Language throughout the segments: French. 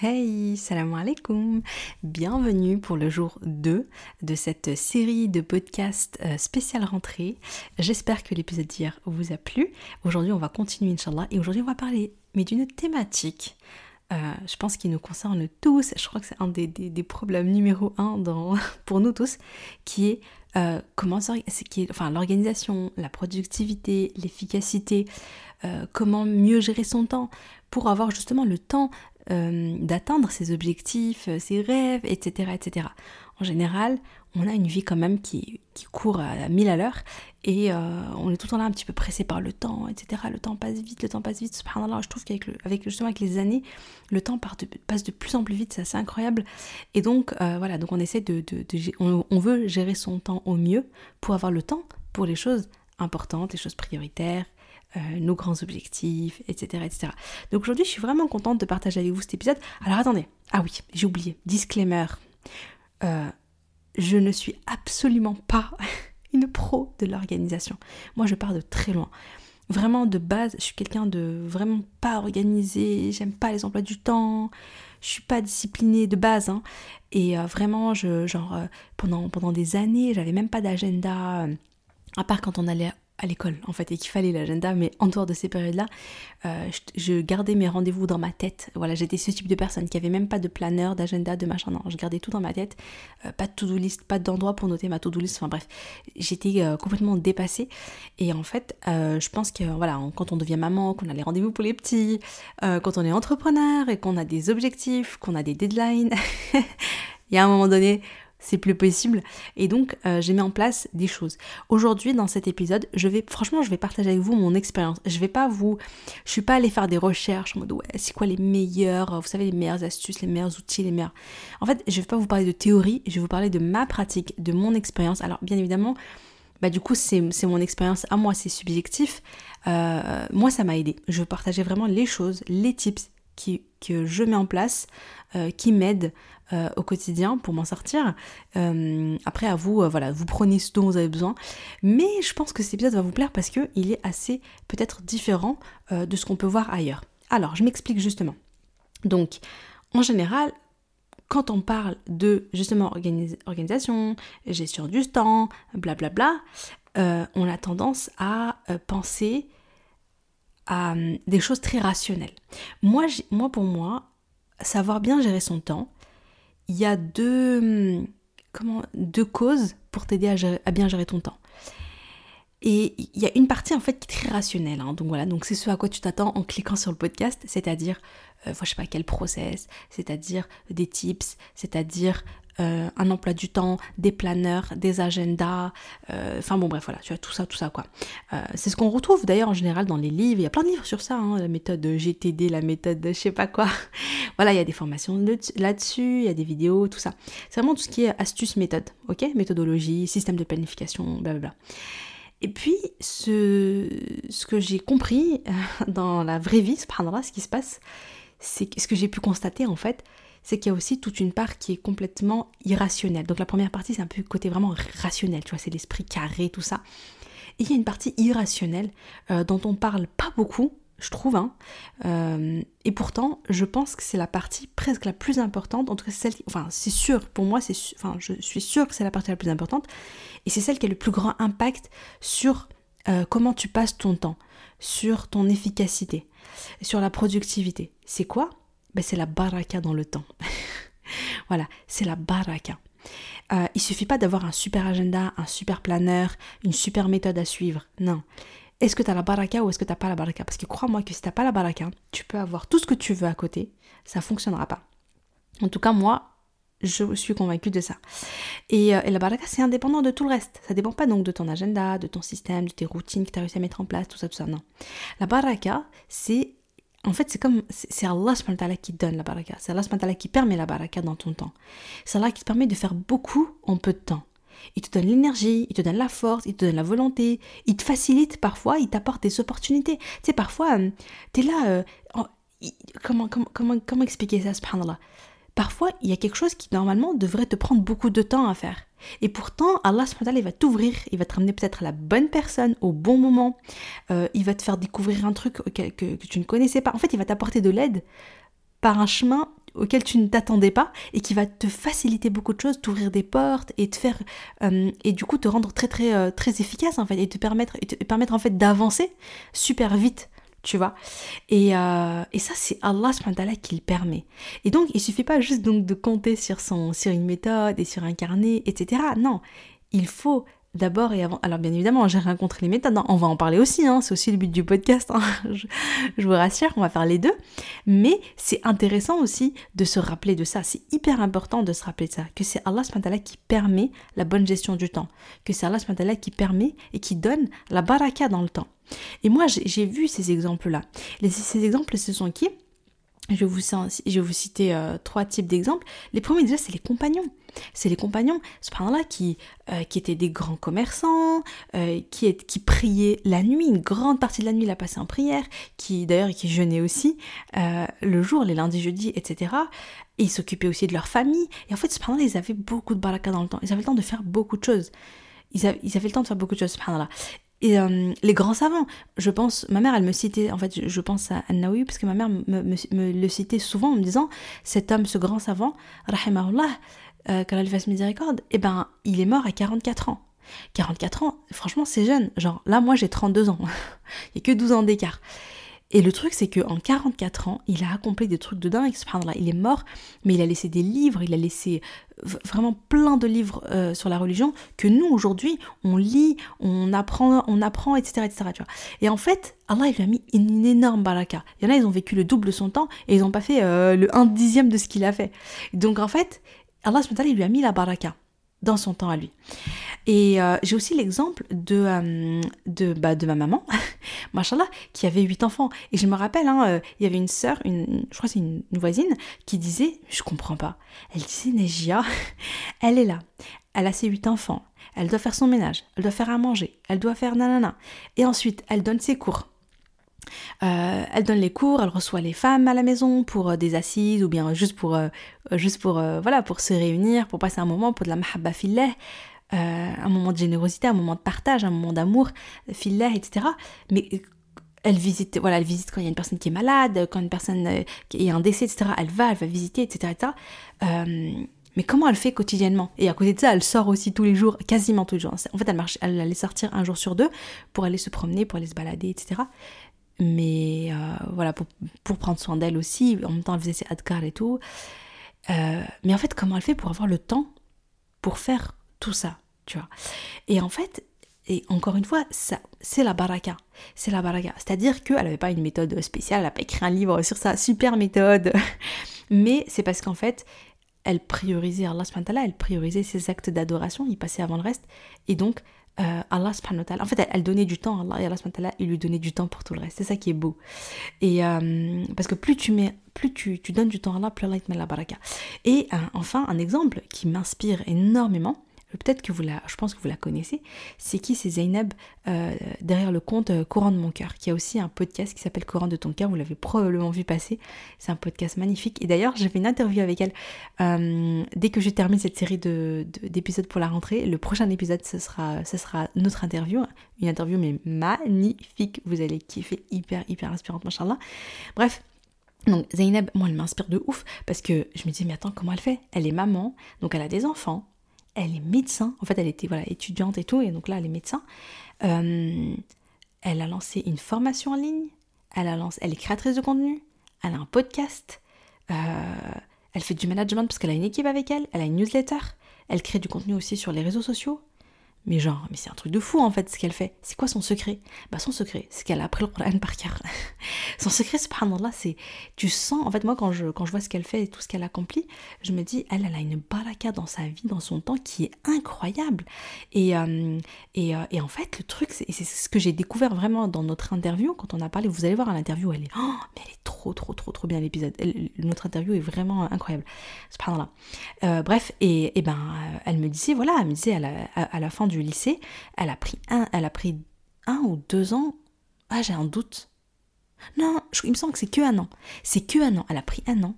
Hey, salam alaikum Bienvenue pour le jour 2 de cette série de podcasts euh, spécial rentrée. J'espère que l'épisode d'hier vous a plu. Aujourd'hui, on va continuer, Inch'Allah, et aujourd'hui, on va parler, mais d'une thématique, euh, je pense qui nous concerne tous. Je crois que c'est un des, problèmes numéro un dans, pour nous tous, qui est euh, comment qui est, enfin, l'organisation, la productivité, l'efficacité, comment mieux gérer son temps pour avoir justement le temps euh, d'atteindre ses objectifs, euh, ses rêves, etc., etc. En général, on a une vie quand même qui, court à 1000 à l'heure et euh, on est tout le temps là un petit peu pressé par le temps, etc. Le temps passe vite, le temps passe vite. Subhanallah, je trouve qu'avec avec, justement avec les années, le temps passe de plus en plus vite, c'est assez incroyable. Et donc voilà, donc on essaie de, on veut gérer son temps au mieux pour avoir le temps pour les choses importantes, les choses prioritaires, euh, nos grands objectifs, etc. etc. Donc aujourd'hui, je suis vraiment contente de partager avec vous cet épisode. Alors attendez, ah oui, j'ai oublié, disclaimer. Euh, je ne suis absolument pas une pro de l'organisation. Moi, je pars de très loin. Vraiment, de base, je suis quelqu'un de vraiment pas organisé, j'aime pas les emplois du temps, je suis pas disciplinée de base. Hein. Et euh, vraiment, je, genre, pendant, pendant des années, j'avais même pas d'agenda, à part quand on allait à l'école en fait et qu'il fallait l'agenda mais en dehors de ces périodes là euh, je, gardais mes rendez-vous dans ma tête. Voilà j'étais ce type de personne qui avait même pas de planeur d'agenda de machin. Non je gardais tout dans ma tête. Euh, pas de to-do list pas d'endroit pour noter ma to-do list. Enfin bref j'étais euh, complètement dépassée. Et en fait je pense que voilà quand on devient maman qu'on a les rendez-vous pour les petits quand on est entrepreneur et qu'on a des objectifs qu'on a des deadlines il y a un moment donné c'est plus possible. Et donc, euh, j'ai mis en place des choses. Aujourd'hui, dans cet épisode, je vais, franchement, je vais partager avec vous mon expérience. Je vais pas vous, je suis pas allée faire des recherches en mode ouais, c'est quoi les meilleurs, vous savez, les meilleures astuces, les meilleurs outils, les meilleurs. En fait, je vais pas vous parler de théorie, je vais vous parler de ma pratique, de mon expérience. Alors, bien évidemment, bah du coup, c'est mon expérience à moi, c'est subjectif. Euh, moi, ça m'a aidé. Je veux partager vraiment les choses, les tips que je mets en place, euh, qui m'aident euh, au quotidien pour m'en sortir. Euh, après, à vous, euh, voilà, vous prenez ce dont vous avez besoin. Mais je pense que cet épisode va vous plaire parce qu'il est assez peut-être différent de ce qu'on peut voir ailleurs. Alors, je m'explique justement. Donc, en général, quand on parle de justement organisation, gestion du temps, blablabla, on a tendance à penser à des choses très rationnelles. Moi, pour moi, savoir bien gérer son temps, il y a deux, hum, comment, deux causes pour t'aider à, bien gérer ton temps. Et il y a une partie en fait qui est très rationnelle. Hein. donc voilà, donc c'est ce à quoi tu t'attends en cliquant sur le podcast, c'est-à-dire, euh, je sais pas quel process, c'est-à-dire des tips, c'est-à-dire euh, un emploi du temps, des planeurs, des agendas, euh, enfin bon bref voilà, tu as tout ça, tout ça quoi. Euh, c'est ce qu'on retrouve d'ailleurs en général dans les livres, il y a plein de livres sur ça, hein, la méthode GTD, la méthode de je sais pas quoi. voilà, il y a des formations là-dessus, il y a des vidéos, tout ça. C'est vraiment tout ce qui est astuce méthode, ok? Méthodologie, système de planification, blablabla. Et puis, ce, ce que j'ai compris dans la vraie vie, ce qui se passe, c'est ce que j'ai pu constater en fait, c'est qu'il y a aussi toute une part qui est complètement irrationnelle. Donc la première partie, c'est un peu côté vraiment rationnel, tu vois, c'est l'esprit carré, tout ça. Et il y a une partie irrationnelle euh, dont on parle pas beaucoup, je trouve. Hein. Euh, et pourtant, je pense que c'est la partie presque la plus importante, en tout cas celle qui, enfin c'est sûr, pour moi, c'est, enfin je suis sûre que c'est la partie la plus importante, et c'est celle qui a le plus grand impact sur euh, comment tu passes ton temps, sur ton efficacité, sur la productivité. C'est quoi? C'est la baraka dans le temps. voilà, c'est la baraka. Euh, il suffit pas d'avoir un super agenda, un super planeur, une super méthode à suivre. Non. Est-ce que tu as la baraka ou est-ce que tu pas la baraka? Parce que crois-moi que si tu pas la baraka, tu peux avoir tout ce que tu veux à côté, ça fonctionnera pas. En tout cas, moi, je suis convaincue de ça. Et, euh, la baraka, c'est indépendant de tout le reste. Ça dépend pas donc de ton agenda, de ton système, de tes routines que tu as réussi à mettre en place, tout ça, tout ça. Non. La baraka, c'est en fait, c'est comme, c'est Allah qui donne la baraka. C'est Allah qui permet la baraka dans ton temps. C'est Allah qui te permet de faire beaucoup en peu de temps. Il te donne l'énergie, il te donne la force, il te donne la volonté, il te facilite parfois, il t'apporte des opportunités. Tu sais, parfois, euh, tu es là, euh, comment, comment, comment, comment expliquer ça, subhanallah? Parfois, il y a quelque chose qui normalement devrait te prendre beaucoup de temps à faire. Et pourtant, Allah il va t'ouvrir, il va te ramener peut-être la bonne personne au bon moment, euh, il va te faire découvrir un truc que, tu ne connaissais pas. En fait, il va t'apporter de l'aide par un chemin auquel tu ne t'attendais pas et qui va te faciliter beaucoup de choses, t'ouvrir des portes et te faire euh, et du coup te rendre très très euh, très efficace en fait et te permettre et te permettre en fait d'avancer super vite tu vois. Et, euh, et ça c'est Allah qui le permet. Et donc il suffit pas juste donc de compter sur son sur une méthode et sur un carnet etc non il faut d'abord et avant. Alors bien évidemment, j'ai rencontré les méthodes, hein. on va en parler aussi, hein. c'est aussi le but du podcast, hein. je, vous rassure, on va faire les deux. Mais c'est intéressant aussi de se rappeler de ça, c'est hyper important de se rappeler de ça, que c'est Allah qui permet la bonne gestion du temps, que c'est Allah qui permet et qui donne la baraka dans le temps. Et moi j'ai vu ces exemples-là. Ces exemples, ce sont qui? Je vais vous, je vous citer euh, trois types d'exemples. Les premiers déjà, c'est les compagnons. C'est les compagnons, là qui, euh, qui étaient des grands commerçants, euh, qui, qui priaient la nuit, une grande partie de la nuit la passaient en prière, qui d'ailleurs qui jeûnaient aussi le jour, les lundis, jeudis, etc. Et ils s'occupaient aussi de leur famille. Et en fait, subhanallah, ils avaient beaucoup de baraka dans le temps. Ils avaient le temps de faire beaucoup de choses. Ils avaient, ils avaient le temps de faire beaucoup de choses, subhanallah. Et euh, les grands savants, je pense, ma mère, elle me citait, en fait, je, pense à An-Nawawi, parce que ma mère me, le citait souvent en me disant, cet homme, ce grand savant, rahimahullah, euh, qu'Allah lui fasse miséricorde, eh ben, il est mort à 44 ans. 44 ans, franchement, c'est jeune. Genre, là, moi, j'ai 32 ans. il n'y a que 12 ans d'écart. Et le truc, c'est qu'en 44 ans, il a accompli des trucs de dingue, Il est mort, mais il a laissé des livres, il a laissé vraiment plein de livres euh, sur la religion que nous, aujourd'hui, on lit, on apprend, on apprend, etc. etc. Tu vois. Et en fait, Allah, il lui a mis une, énorme baraka. Il y en a, ils ont vécu le double de son temps et ils n'ont pas fait euh, le 1 dixième de ce qu'il a fait. Donc en fait, Allah, il lui a mis la baraka dans son temps à lui. Et euh, j'ai aussi l'exemple de, euh, de, bah, de ma maman, machallah, qui avait huit enfants. Et je me rappelle, hein, euh, il y avait une sœur, une, je crois c'est une, voisine, qui disait, je comprends pas, elle disait, Nejia, elle est là, elle a ses huit enfants, elle doit faire son ménage, elle doit faire à manger, elle doit faire nanana. Et ensuite, elle donne ses cours. Euh, elle donne les cours, elle reçoit les femmes à la maison pour euh, des assises ou bien juste pour, euh, juste pour, voilà, pour se réunir, pour passer un moment, pour de la mahabba fillah, un moment de générosité, un moment de partage, un moment d'amour, fillah, etc. Mais elle visite, voilà, elle visite quand il y a une personne qui est malade, quand une personne qui a un décès, etc. Elle va, elle va visiter, etc. mais comment elle fait quotidiennement? Et à côté de ça, elle sort aussi tous les jours, quasiment tous les jours. En fait, elle, marche, elle allait sortir un jour sur deux pour aller se promener, pour aller se balader, etc mais euh, voilà, pour, prendre soin d'elle aussi. En même temps, elle faisait ses adkar et tout. Euh, mais en fait, comment elle fait pour avoir le temps pour faire tout ça, tu vois? Et en fait, et encore une fois, ça, c'est la baraka. C'est la baraka. C'est-à-dire qu'elle n'avait pas une méthode spéciale, elle n'a pas écrit un livre sur sa super méthode. Mais c'est parce qu'en fait, elle priorisait Allah elle priorisait ses actes d'adoration, il passait avant le reste. Et donc, euh, Allah subhanahu wa ta'ala, en fait, elle, donnait du temps à Allah et Allah subhanahu ta'ala, il lui donnait du temps pour tout le reste. C'est ça qui est beau. Et euh, parce que plus tu mets, plus tu, tu, donnes du temps à Allah, plus Allah te met la baraka. Et euh, enfin, un exemple qui m'inspire énormément, peut-être que vous la, je pense que vous la connaissez, c'est qui C'est Zainab euh, derrière le compte euh, Coran de mon cœur, qui a aussi un podcast qui s'appelle Coran de ton cœur, vous l'avez probablement vu passer, c'est un podcast magnifique. Et d'ailleurs, j'ai fait une interview avec elle euh, dès que je termine cette série de, d'épisodes pour la rentrée. Le prochain épisode, ce sera, notre interview, une interview mais magnifique, vous allez kiffer, hyper, hyper inspirante, machallah. Bref, donc Zainab, moi elle m'inspire de ouf parce que je me dis mais attends comment elle fait? Elle est maman, donc elle a des enfants, elle est médecin. En fait, elle était voilà, étudiante et tout, et donc là, elle est médecin. Euh, elle a lancé une formation en ligne. Elle, est créatrice de contenu. Elle a un podcast. Euh, elle fait du management parce qu'elle a une équipe avec elle. Elle a une newsletter. Elle crée du contenu aussi sur les réseaux sociaux. Mais genre, mais c'est un truc de fou en fait ce qu'elle fait. C'est quoi son secret? Bah son secret, c'est qu'elle a appris le Coran par cœur. son secret, subhanallah, c'est tu sens en fait moi quand je quand je vois ce qu'elle fait et tout ce qu'elle accomplit, je me dis elle elle a une baraka dans sa vie, dans son temps qui est incroyable. Et euh, et, euh, et, en fait le truc c'est c'est ce que j'ai découvert vraiment dans notre interview quand on a parlé. Vous allez voir à l'interview, elle est oh, mais elle est trop trop trop bien l'épisode. Notre interview est vraiment incroyable. Subhanallah. Euh, bref et, et ben elle me disait voilà, elle à la, à la fin du lycée, elle a pris un, elle a pris un ou deux ans. Ah, j'ai un doute. Non, il me semble que c'est que un an. C'est que un an. Elle a pris un an.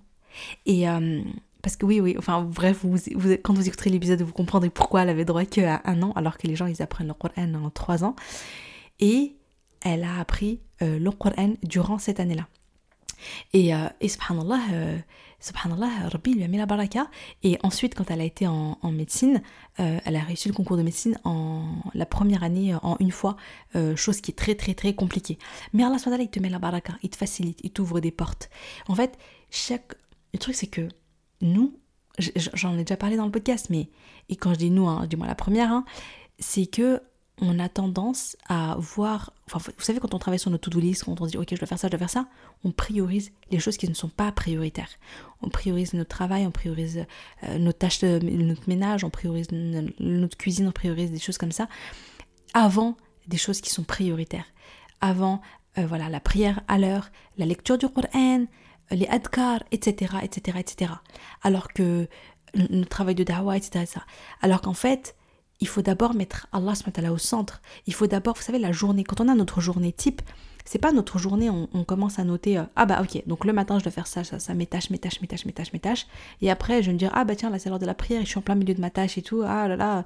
Et euh, parce que oui, oui, enfin bref, vous, quand vous écouterez l'épisode, vous comprendrez pourquoi elle avait droit que à un an, alors que les gens ils apprennent le Coran en trois ans. Et elle a appris euh, le Coran durant cette année-là. Et, euh, et subhanallah, euh, subhanallah, Rabbi lui a mis la baraka. Et ensuite, quand elle a été en, médecine, euh, elle a réussi le concours de médecine en la première année en une fois, chose qui est très très très compliquée. Mais Allah il te met la baraka, il te facilite, il t'ouvre des portes. En fait, chaque... le truc c'est que nous, j'en ai déjà parlé dans le podcast, mais et quand je dis nous, hein, dis-moi la première, hein, c'est que on a tendance à voir, vous savez, quand on travaille sur notre to-do list, quand on dit, ok, je dois faire ça, je dois faire ça, on priorise les choses qui ne sont pas prioritaires. On priorise notre travail, on priorise euh, nos tâches, de, notre ménage, on priorise notre cuisine, on priorise des choses comme ça, avant des choses qui sont prioritaires. Avant, euh, voilà, la prière à l'heure, la lecture du Coran, les adkar, etc., etc., etc. Alors que notre travail de da'wah, etc., etc. Alors qu'en fait, il faut d'abord mettre Allah au centre. Il faut d'abord, vous savez, la journée. Quand on a notre journée type, c'est pas notre journée, on, commence à noter, euh, ah bah ok, donc le matin je dois faire ça, ça, ça, mes tâches, mes tâches, mes tâches, mes tâches, mes tâches. Et après je vais me dire, ah bah tiens, là c'est l'heure de la prière, je suis en plein milieu de ma tâche et tout, ah là là.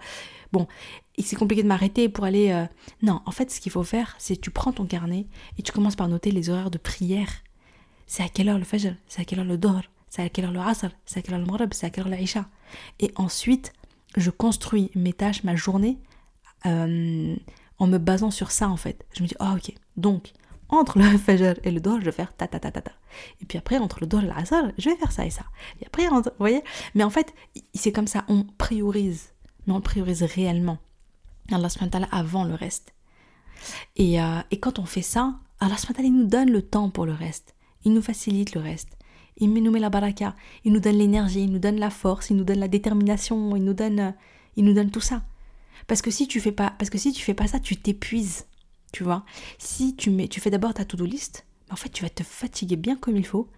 Bon, c'est compliqué de m'arrêter pour aller... Euh, non, en fait ce qu'il faut faire, c'est tu prends ton carnet et tu commences par noter les horaires de prière. C'est à quelle heure le fajr, c'est à quelle heure le dor, c'est à quelle heure le asr, c'est à quelle heure le maghrib, c'est à quelle heure le isha? Et ensuite, je construis mes tâches, ma journée, euh, en me basant sur ça en fait. Je me dis, ah ok, donc entre le fajr et le dor, je vais faire ta ta ta ta ta. Et puis après, entre le dor et l'asr, je vais faire ça et ça. Et après, vous voyez? Mais en fait, c'est comme ça, on priorise. Mais on priorise réellement. Allah subhanahu avant le reste. Et, euh, et quand on fait ça, Allah subhanahu il nous donne le temps pour le reste. Il nous facilite le reste. Il nous met la baraka, il nous donne l'énergie, il nous donne la force, il nous donne la détermination, il nous donne, il nous donne tout ça. Parce que si tu fais pas, parce que si tu fais pas ça, tu t'épuises, tu vois? Si tu mets, tu fais d'abord ta to-do list, en fait, tu vas te fatiguer bien comme il faut.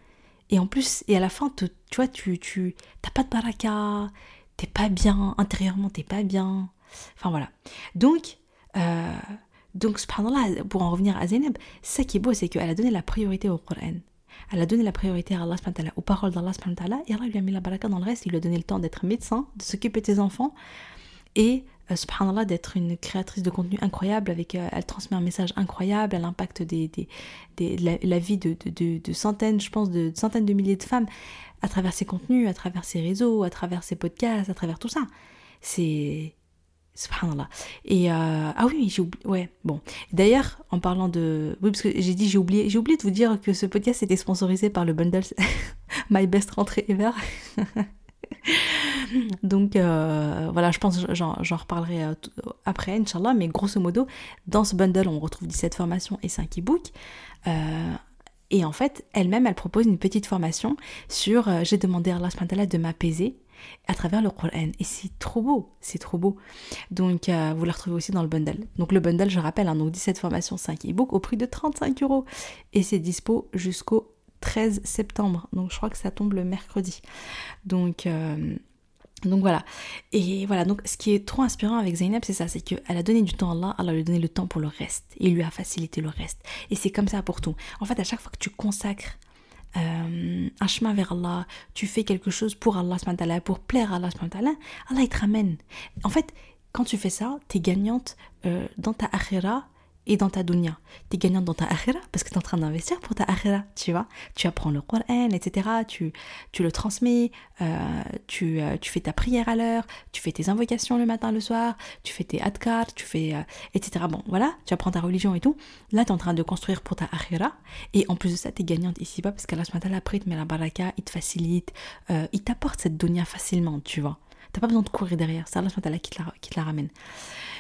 Et en plus, et à la fin, tu vois, tu, tu, t'as pas de baraka, t'es pas bien intérieurement, t'es pas bien. Enfin voilà. Donc, euh, donc, pour en revenir à Zainab, ça qui est beau, c'est qu'elle a donné la priorité au Coran. Elle a donné la priorité à Allah, aux paroles d'Allah, et Allah lui a mis la baraka dans le reste. Il lui a donné le temps d'être médecin, de s'occuper de ses enfants. Et euh, subhanallah d'être une créatrice de contenu incroyable avec euh, elle transmet un message incroyable. Elle impacte des, la, vie de, de, de, centaines je pense de, centaines de milliers de femmes à travers ses contenus à travers ses réseaux à travers ses podcasts à travers tout ça. C'est Subhanallah. Et euh, ah oui, j'ai oublié. Ouais, bon. D'ailleurs, en parlant de. Oui, parce que j'ai dit, j'ai oublié, j'ai oublié de vous dire que ce podcast était sponsorisé par le bundle My Best Rentrée Ever. Donc euh, voilà, je pense j'en reparlerai euh, après, Inch'Allah, mais grosso modo, dans ce bundle, on retrouve 17 formations et 5 e-books. et en fait, elle-même, elle propose une petite formation sur J'ai demandé à Allah de m'apaiser à travers le Coran. Et c'est trop beau, c'est trop beau. Donc euh, vous la retrouvez aussi dans le bundle. Donc le bundle, je rappelle, hein, donc 17 formations, 5 e-books au prix de 35 euros. Et c'est dispo jusqu'au 13 septembre. Donc je crois que ça tombe le mercredi. Donc... Euh, donc voilà. Et voilà, donc ce qui est trop inspirant avec Zainab, c'est ça, c'est qu'elle a donné du temps à Allah, Allah lui a donné le temps pour le reste. Et il lui a facilité le reste. Et c'est comme ça pour tout. En fait, à chaque fois que tu consacres euh, un chemin vers Allah, tu fais quelque chose pour Allah, pour plaire à Allah, Allah te ramène. En fait, quand tu fais ça, tu es gagnante euh, dans ta akhira et dans ta dunya. Tu es gagnante dans ta akhira parce que tu es en train d'investir pour ta akhira, tu vois. Tu apprends le Coran, etc. Tu, tu le transmets, euh, tu, euh, tu fais ta prière à l'heure, tu fais tes invocations le matin, le soir, tu fais tes adkar, tu fais, euh, etc. Bon, voilà, tu apprends ta religion et tout. Là, tu es en train de construire pour ta akhira. Et en plus de ça, tu es gagnante ici-bas parce qu'Allah après, il te met la baraka, il te facilite, il t'apporte cette dunya facilement, tu vois. T'as pas besoin de courir derrière, c'est Allah qui te la, qui te la ramène.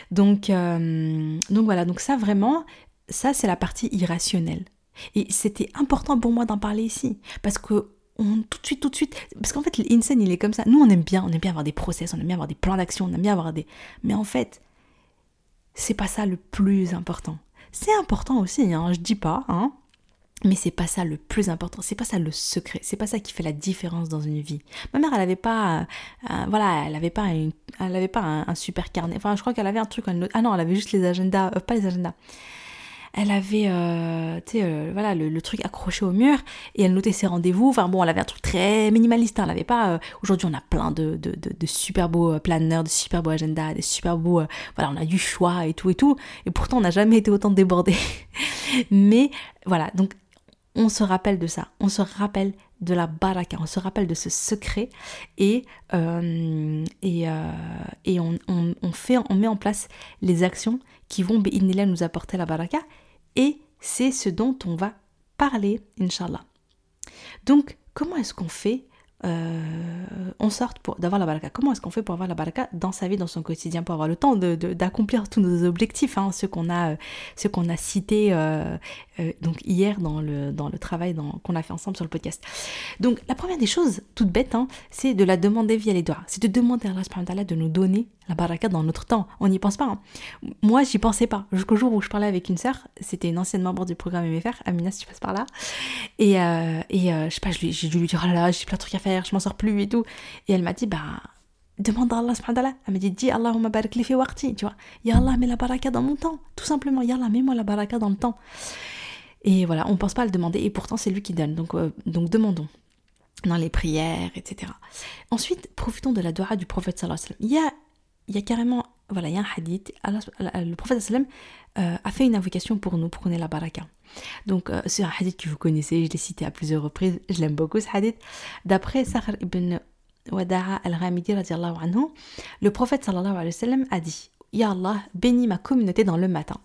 Donc, euh, donc voilà, donc ça vraiment, ça c'est la partie irrationnelle. Et c'était important pour moi d'en parler ici, parce que on, tout de suite, tout de suite, parce qu'en fait l'insane il est comme ça. Nous on aime bien, on aime bien avoir des process, on aime bien avoir des plans d'action, on aime bien avoir des... Mais en fait, c'est pas ça le plus important. C'est important aussi, hein, je dis pas, hein, mais c'est pas ça le plus important, c'est pas ça le secret, c'est pas ça qui fait la différence dans une vie. Ma mère, elle avait pas, euh, voilà, elle avait pas, elle avait pas un, super carnet. Enfin, je crois qu'elle avait un truc, ah non, elle avait juste les agendas, euh, pas les agendas. Elle avait, euh, tu sais, voilà, le, truc accroché au mur et elle notait ses rendez-vous. Enfin bon, elle avait un truc très minimaliste. Hein. Elle avait pas. Aujourd'hui, on a plein de, de, super beaux planners, de super beaux agendas, des super beaux. voilà, on a du choix et tout et tout. Et pourtant, on n'a jamais été autant débordé. Mais voilà, donc on se rappelle de ça, on se rappelle de la baraka, on se rappelle de ce secret. Et, euh, euh, on, met en place les actions qui vont nous apporter la baraka. Et c'est ce dont on va parler, inshallah. Donc, comment est-ce qu'on fait euh, on sorte pour d'avoir la baraka. Comment est-ce qu'on fait pour avoir la baraka dans sa vie, dans son quotidien, pour avoir le temps d'accomplir de, tous nos objectifs, hein, ceux qu'on a, ceux qu'on a cités euh, euh, donc hier dans le, dans le travail qu'on a fait ensemble sur le podcast. Donc la première des choses, toute bête, hein, c'est de la demander via les doigts. C'est de demander à Allah de nous donner la baraka dans notre temps. On n'y pense pas. Hein. Moi, j'y pensais pas. Jusqu'au jour où je parlais avec une sœur, c'était une ancienne membre du programme MFR, Amina, si tu passes par là. Et, euh, et euh, je sais pas, j'ai dû lui dire, oh là là, j'ai plein de trucs à faire, je m'en sors plus et tout. Et elle m'a dit, bah, demande à Allah subhanahu Elle m'a dit, dis Allahumma barak li fi waqti, tu vois. Ya Allah, mets la baraka dans mon temps. Tout simplement, Ya Allah, mets-moi la baraka dans le temps. Et voilà, on pense pas à le demander, et pourtant c'est lui qui donne. Donc, euh, donc demandons dans les prières, etc. Ensuite, profitons de la dua du prophète sallallahu alayhi wa sallam. Il y a carrément, voilà, il y a un hadith, le prophète sallam euh, a fait une invocation pour nous, pour qu'on ait la baraka. Donc euh, c'est un hadith que vous connaissez, je l'ai cité à plusieurs reprises, je l'aime beaucoup ce hadith. D'après Sakhar ibn Wada'a al-Ghamidi anhu, le prophète sallallahu alayhi wa sallam a dit Ya Allah, bénis ma communauté dans le matin.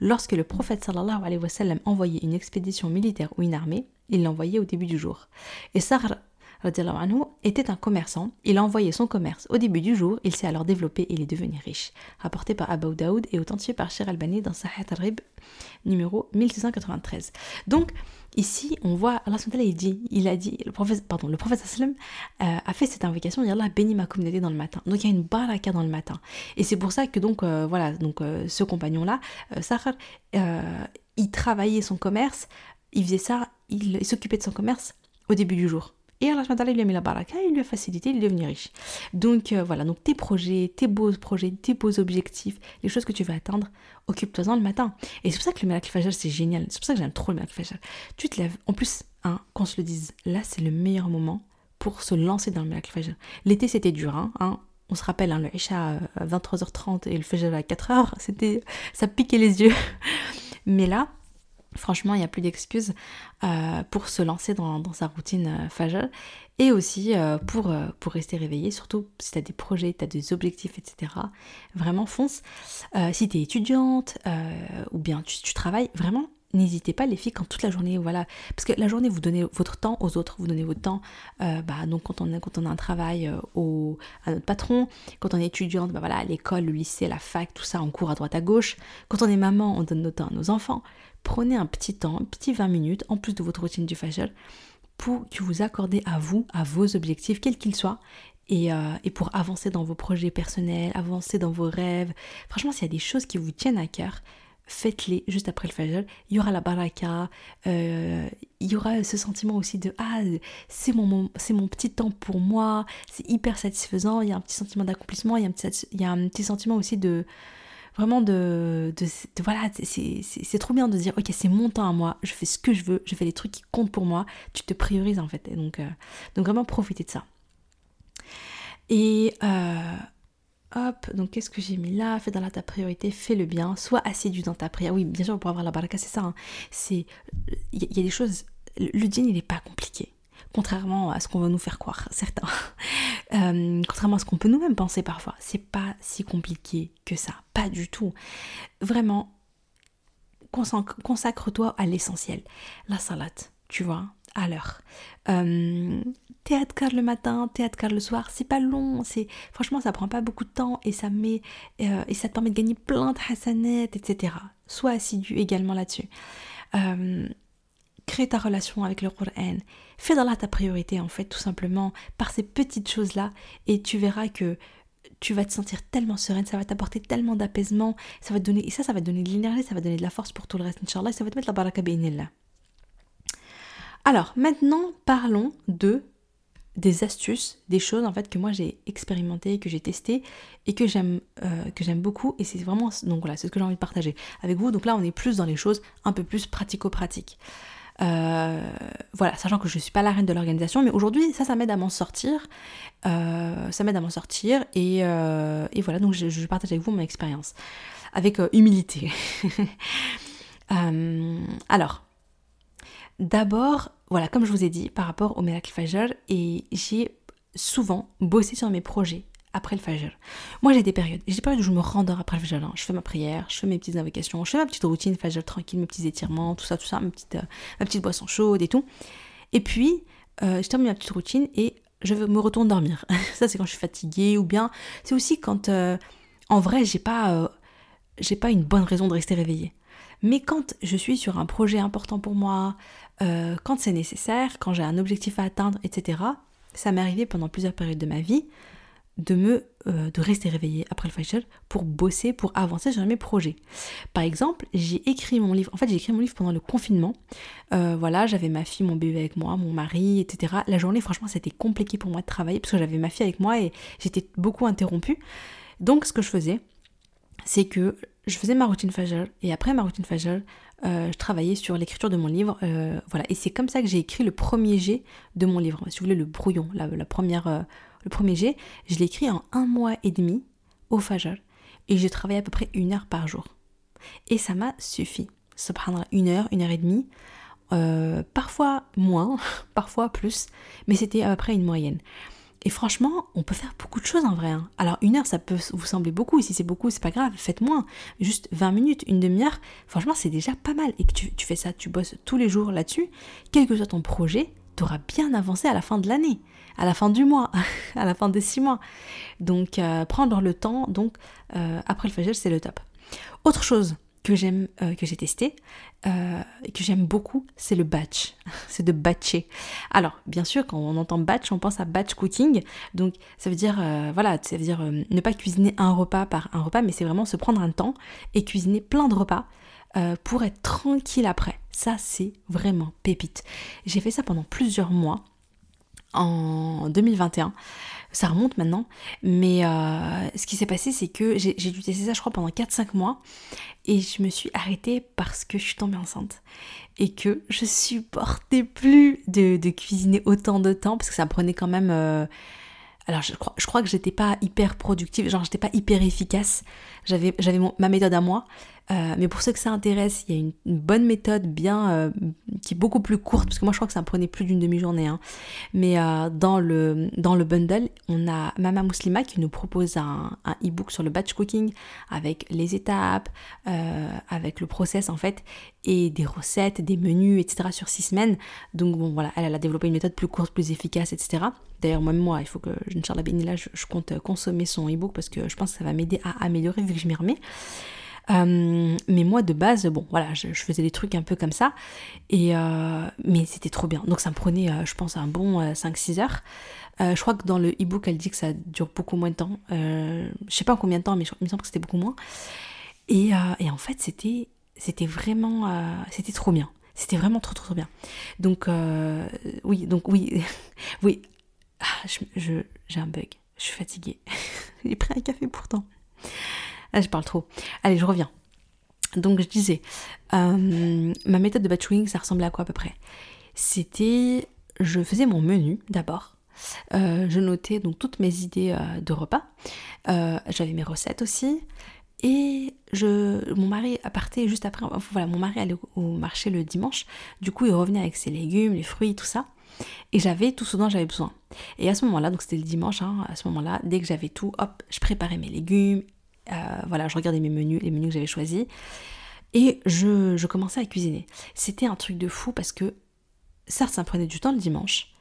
Lorsque le prophète sallallahu alayhi wa sallam envoyait une expédition militaire ou une armée, il l'envoyait au début du jour. Et Sakhar anhu, était un commerçant. Il a envoyé son commerce au début du jour. Il s'est alors développé et il est devenu riche. Rapporté par Abu Daoud et authentifié par Shir Albani dans Sahih al-Rib numéro 1693. Donc, Ici, on voit Allah il dit, il a dit, le prophète, pardon, le prophète sallam euh, a fait cette invocation, il Allah bénit ma communauté dans le matin. Donc il y a une baraka dans le matin. Et c'est pour ça que donc euh, voilà, donc euh, ce compagnon là, Sahar, il travaillait son commerce, il faisait ça, il s'occupait de son commerce au début du jour. Et Allah il lui a mis la baraka, il lui a facilité, il est devenu riche. Donc euh, voilà, donc tes projets, tes beaux projets, tes beaux objectifs, les choses que tu veux atteindre, occupe-toi-en le matin. Et c'est pour ça que le miracle fajr, c'est génial. C'est pour ça que j'aime trop le fajr. Tu te lèves, en plus, hein, qu'on se le dise, là c'est le meilleur moment pour se lancer dans le fajr. L'été c'était dur, hein, hein. on se rappelle, hein, le Isha à 23h30 et le Fajr à 4h, c'était, ça piquait les yeux. Mais là, Franchement, il n'y a plus d'excuses euh, pour se lancer dans, sa routine euh, et aussi euh, pour, pour rester réveillé, surtout si tu as des projets, tu des objectifs, etc. Vraiment, fonce. si tu es étudiante ou bien tu travailles, vraiment, n'hésitez pas les filles quand toute la journée voilà. Parce que la journée vous donnez votre temps aux autres vous donnez votre temps bah donc quand on a quand on a un travail au, à notre patron quand on est étudiante bah voilà l'école le lycée la fac tout ça on court à droite à gauche. Quand on est maman on donne notre temps à nos enfants. Prenez un petit temps, un petit 20 minutes, en plus de votre routine du Fajr, pour que vous accordez à vous, à vos objectifs, quels qu'ils soient, et, euh, et, pour avancer dans vos projets personnels, avancer dans vos rêves. Franchement, s'il y a des choses qui vous tiennent à cœur, faites-les juste après le Fajr. Il y aura la baraka, euh, il y aura ce sentiment aussi de Ah, c'est mon, petit temps pour moi, c'est hyper satisfaisant, il y a un petit sentiment d'accomplissement, il, y a un petit sentiment aussi de Vraiment de, voilà, c'est trop bien de dire ok c'est mon temps à moi, je fais ce que je veux, je fais les trucs qui comptent pour moi, tu te priorises en fait. Euh, donc vraiment profiter de ça. Euh, hop, donc qu'est-ce que j'ai mis là? Fais dans la ta priorité, fais le bien, sois assidu dans ta prière. Oui, bien sûr, pour avoir la baraka, c'est ça. Hein. C'est Il y, a des choses. Le djinn, il n'est pas compliqué contrairement à ce qu'on va nous faire croire, certains. Euh, contrairement à ce qu'on peut nous-mêmes penser parfois. C'est pas si compliqué que ça, pas du tout. Vraiment, consacre-toi à l'essentiel. La salade, tu vois, à l'heure. Euh, théâtre car le matin, théâtre car le soir, c'est pas long, c'est franchement ça prend pas beaucoup de temps et ça met euh, et ça te permet de gagner plein de hasanettes, etc. Sois assidu également là-dessus. Euh, crée ta relation avec le Coran, fais dans là ta priorité en fait tout simplement par ces petites choses là et tu verras que tu vas te sentir tellement sereine, ça va t'apporter tellement d'apaisement, ça va te donner et ça ça va te donner de l'énergie, ça va donner de la force pour tout le reste inchallah, ça va te mettre la baraka là. Alors, maintenant parlons de des astuces, des choses en fait que moi j'ai expérimenté, que j'ai testé et que j'aime euh, que j'aime beaucoup et c'est vraiment donc voilà c'est ce que j'ai envie de partager avec vous. Donc là on est plus dans les choses un peu plus pratico-pratiques. Euh, voilà, sachant que je ne suis pas la reine de l'organisation, mais aujourd'hui, ça, ça m'aide à m'en sortir. Euh, ça m'aide à m'en sortir. Et, et, voilà, donc je, je, partage avec vous mon expérience. Avec humilité. alors, D'abord, voilà, comme je vous ai dit, par rapport au Miracle Fajr, et j'ai souvent bossé sur mes projets après le Fajr. Moi, j'ai des périodes. J'ai des périodes où je me rendors après le Fajr. Hein. Je fais ma prière, je fais mes petites invocations, je fais ma petite routine Fajr tranquille, mes petits étirements, tout ça, tout ça, ma petite, euh, ma petite boisson chaude et tout. Et puis, euh, je termine ma petite routine et je me retourne dormir. ça, c'est quand je suis fatiguée ou bien c'est aussi quand, euh, en vrai, j'ai pas, j'ai pas une bonne raison de rester réveillée. Mais quand je suis sur un projet important pour moi, euh, quand c'est nécessaire, quand j'ai un objectif à atteindre, etc., ça m'est arrivé pendant plusieurs périodes de ma vie de me euh, de rester réveillée après le Fajr pour bosser, pour avancer sur mes projets. Par exemple, j'ai écrit mon livre. En fait, j'ai écrit mon livre pendant le confinement. Euh, voilà, j'avais ma fille, mon bébé avec moi, mon mari, etc. La journée, franchement, c'était compliqué pour moi de travailler parce que j'avais ma fille avec moi et j'étais beaucoup interrompue. Donc, ce que je faisais, c'est que je faisais ma routine Fajr et après ma routine Fajr, euh, je travaillais sur l'écriture de mon livre. Euh, voilà, et c'est comme ça que j'ai écrit le premier jet de mon livre. Si vous voulez, le brouillon, la, première, euh, le premier jet, je l'ai écrit en un mois et demi au Fajr et j'ai travaillé à peu près une heure par jour. Et ça m'a suffi. Subhanallah, une heure, une heure et demie. parfois moins, parfois plus, mais c'était à peu près une moyenne. Et franchement, on peut faire beaucoup de choses en vrai. Hein. Alors une heure, ça peut vous sembler beaucoup. Si c'est beaucoup, c'est pas grave, faites moins. Juste 20 minutes, une demi-heure, franchement, c'est déjà pas mal. Et que tu, fais ça, tu bosses tous les jours là-dessus, quel que soit ton projet, tu auras bien avancé à la fin de l'année, à la fin du mois, à la fin des six mois. Donc euh, prendre le temps, donc euh, après le fajr, c'est le top. Autre chose que j'aime, euh, que j'ai testé, euh, que j'aime beaucoup, c'est le batch. c'est de batcher. Alors, bien sûr, quand on entend batch, on pense à batch cooking. Donc, ça veut dire, euh, voilà, ça veut dire ne pas cuisiner un repas par un repas, mais c'est vraiment se prendre un temps et cuisiner plein de repas pour être tranquille après. Ça, c'est vraiment pépite. J'ai fait ça pendant plusieurs mois en 2021 ça remonte maintenant. Mais euh, ce qui s'est passé, c'est que j'ai dû tester ça, je crois, pendant 4-5 mois. Et je me suis arrêtée parce que je suis tombée enceinte. Et que je supportais plus de, cuisiner autant de temps, parce que ça prenait quand même... Euh, alors je crois, je crois que j'étais pas hyper productive, genre j'étais pas hyper efficace. J'avais, j'avais ma méthode à moi, euh, mais pour ceux que ça intéresse, il y a une, bonne méthode bien euh, qui est beaucoup plus courte parce que moi je crois que ça me prenait plus d'une demi-journée. Hein. Mais euh, dans le dans le bundle, on a Mama Muslima qui nous propose un, e-book sur le batch cooking avec les étapes, avec le process en fait et des recettes, des menus, etc. sur six semaines. Donc bon voilà, elle, a développé une méthode plus courte, plus efficace, etc. D'ailleurs moi moi, il faut que je ne là, je, je compte consommer son e-book parce que je pense que ça va m'aider à améliorer vu que je m'y remets. Euh, mais moi de base, bon voilà, je, faisais des trucs un peu comme ça, et euh, mais c'était trop bien. Donc ça me prenait, euh, je pense, un bon 5-6 heures. je crois que dans le e-book, elle dit que ça dure beaucoup moins de temps. je sais pas combien de temps, mais il me semble que c'était beaucoup moins. Et, et en fait, c'était c'était vraiment, c'était trop bien. C'était vraiment trop, trop trop bien. Donc oui, donc oui, oui. Ah, je, j'ai un bug. Je suis fatiguée. j'ai pris un café pourtant. Ah, je parle trop. Allez, je reviens. Donc je disais, euh, ma méthode de batching, ça ressemblait à quoi à peu près? C'était, je faisais mon menu d'abord. Euh, je notais donc toutes mes idées euh, de repas. J'avais mes recettes aussi. Et je, mon mari partait juste après. voilà, mon mari allait au marché le dimanche. Du coup, il revenait avec ses légumes, les fruits, tout ça. Et j'avais tout ce dont j'avais besoin. Et à ce moment-là, donc c'était le dimanche, hein, à ce moment-là, dès que j'avais tout, hop, je préparais mes légumes, euh, voilà, je regardais mes menus, les menus que j'avais choisis. Et je, commençais à cuisiner. C'était un truc de fou parce que, certes, ça prenait du temps le dimanche,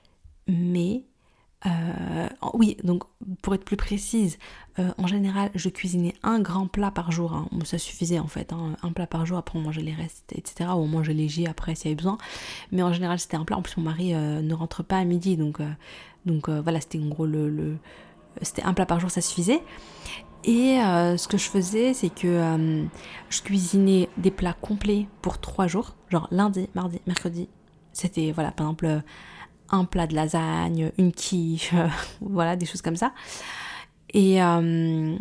mais euh, oui, donc pour être plus précise, euh, en général, je cuisinais un grand plat par jour. Hein. Ça suffisait en fait, hein. un plat par jour. Après, on mangeait les restes, etc. Ou on mangeait léger après s'il y avait besoin. Mais en général, c'était un plat. En plus, mon mari ne rentre pas à midi, donc, donc voilà, c'était en gros le c'était un plat par jour, ça suffisait. Et euh, ce que je faisais, c'est que euh, je cuisinais des plats complets pour trois jours, genre lundi, mardi, mercredi. C'était, voilà, par exemple, euh, un plat de lasagne, une quiche, voilà, des choses comme ça. Et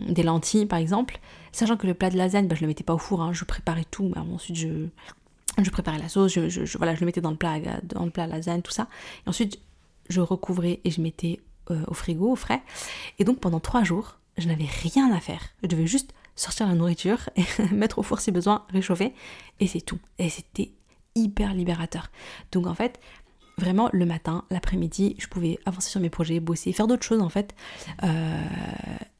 des lentilles, par exemple. Sachant que le plat de lasagne, bah, je le mettais pas au four, hein, je préparais tout. mais ensuite, je, préparais la sauce, je, voilà, je le mettais dans le plat, dans le plat lasagne, tout ça. Et ensuite, je recouvrais et je mettais au frigo, au frais. Et donc, pendant trois jours, je n'avais rien à faire. Je devais juste sortir la nourriture et mettre au four si besoin, réchauffer, et c'est tout. Et c'était hyper libérateur. Donc en fait, vraiment le matin, l'après-midi, je pouvais avancer sur mes projets, bosser, faire d'autres choses en fait. Euh,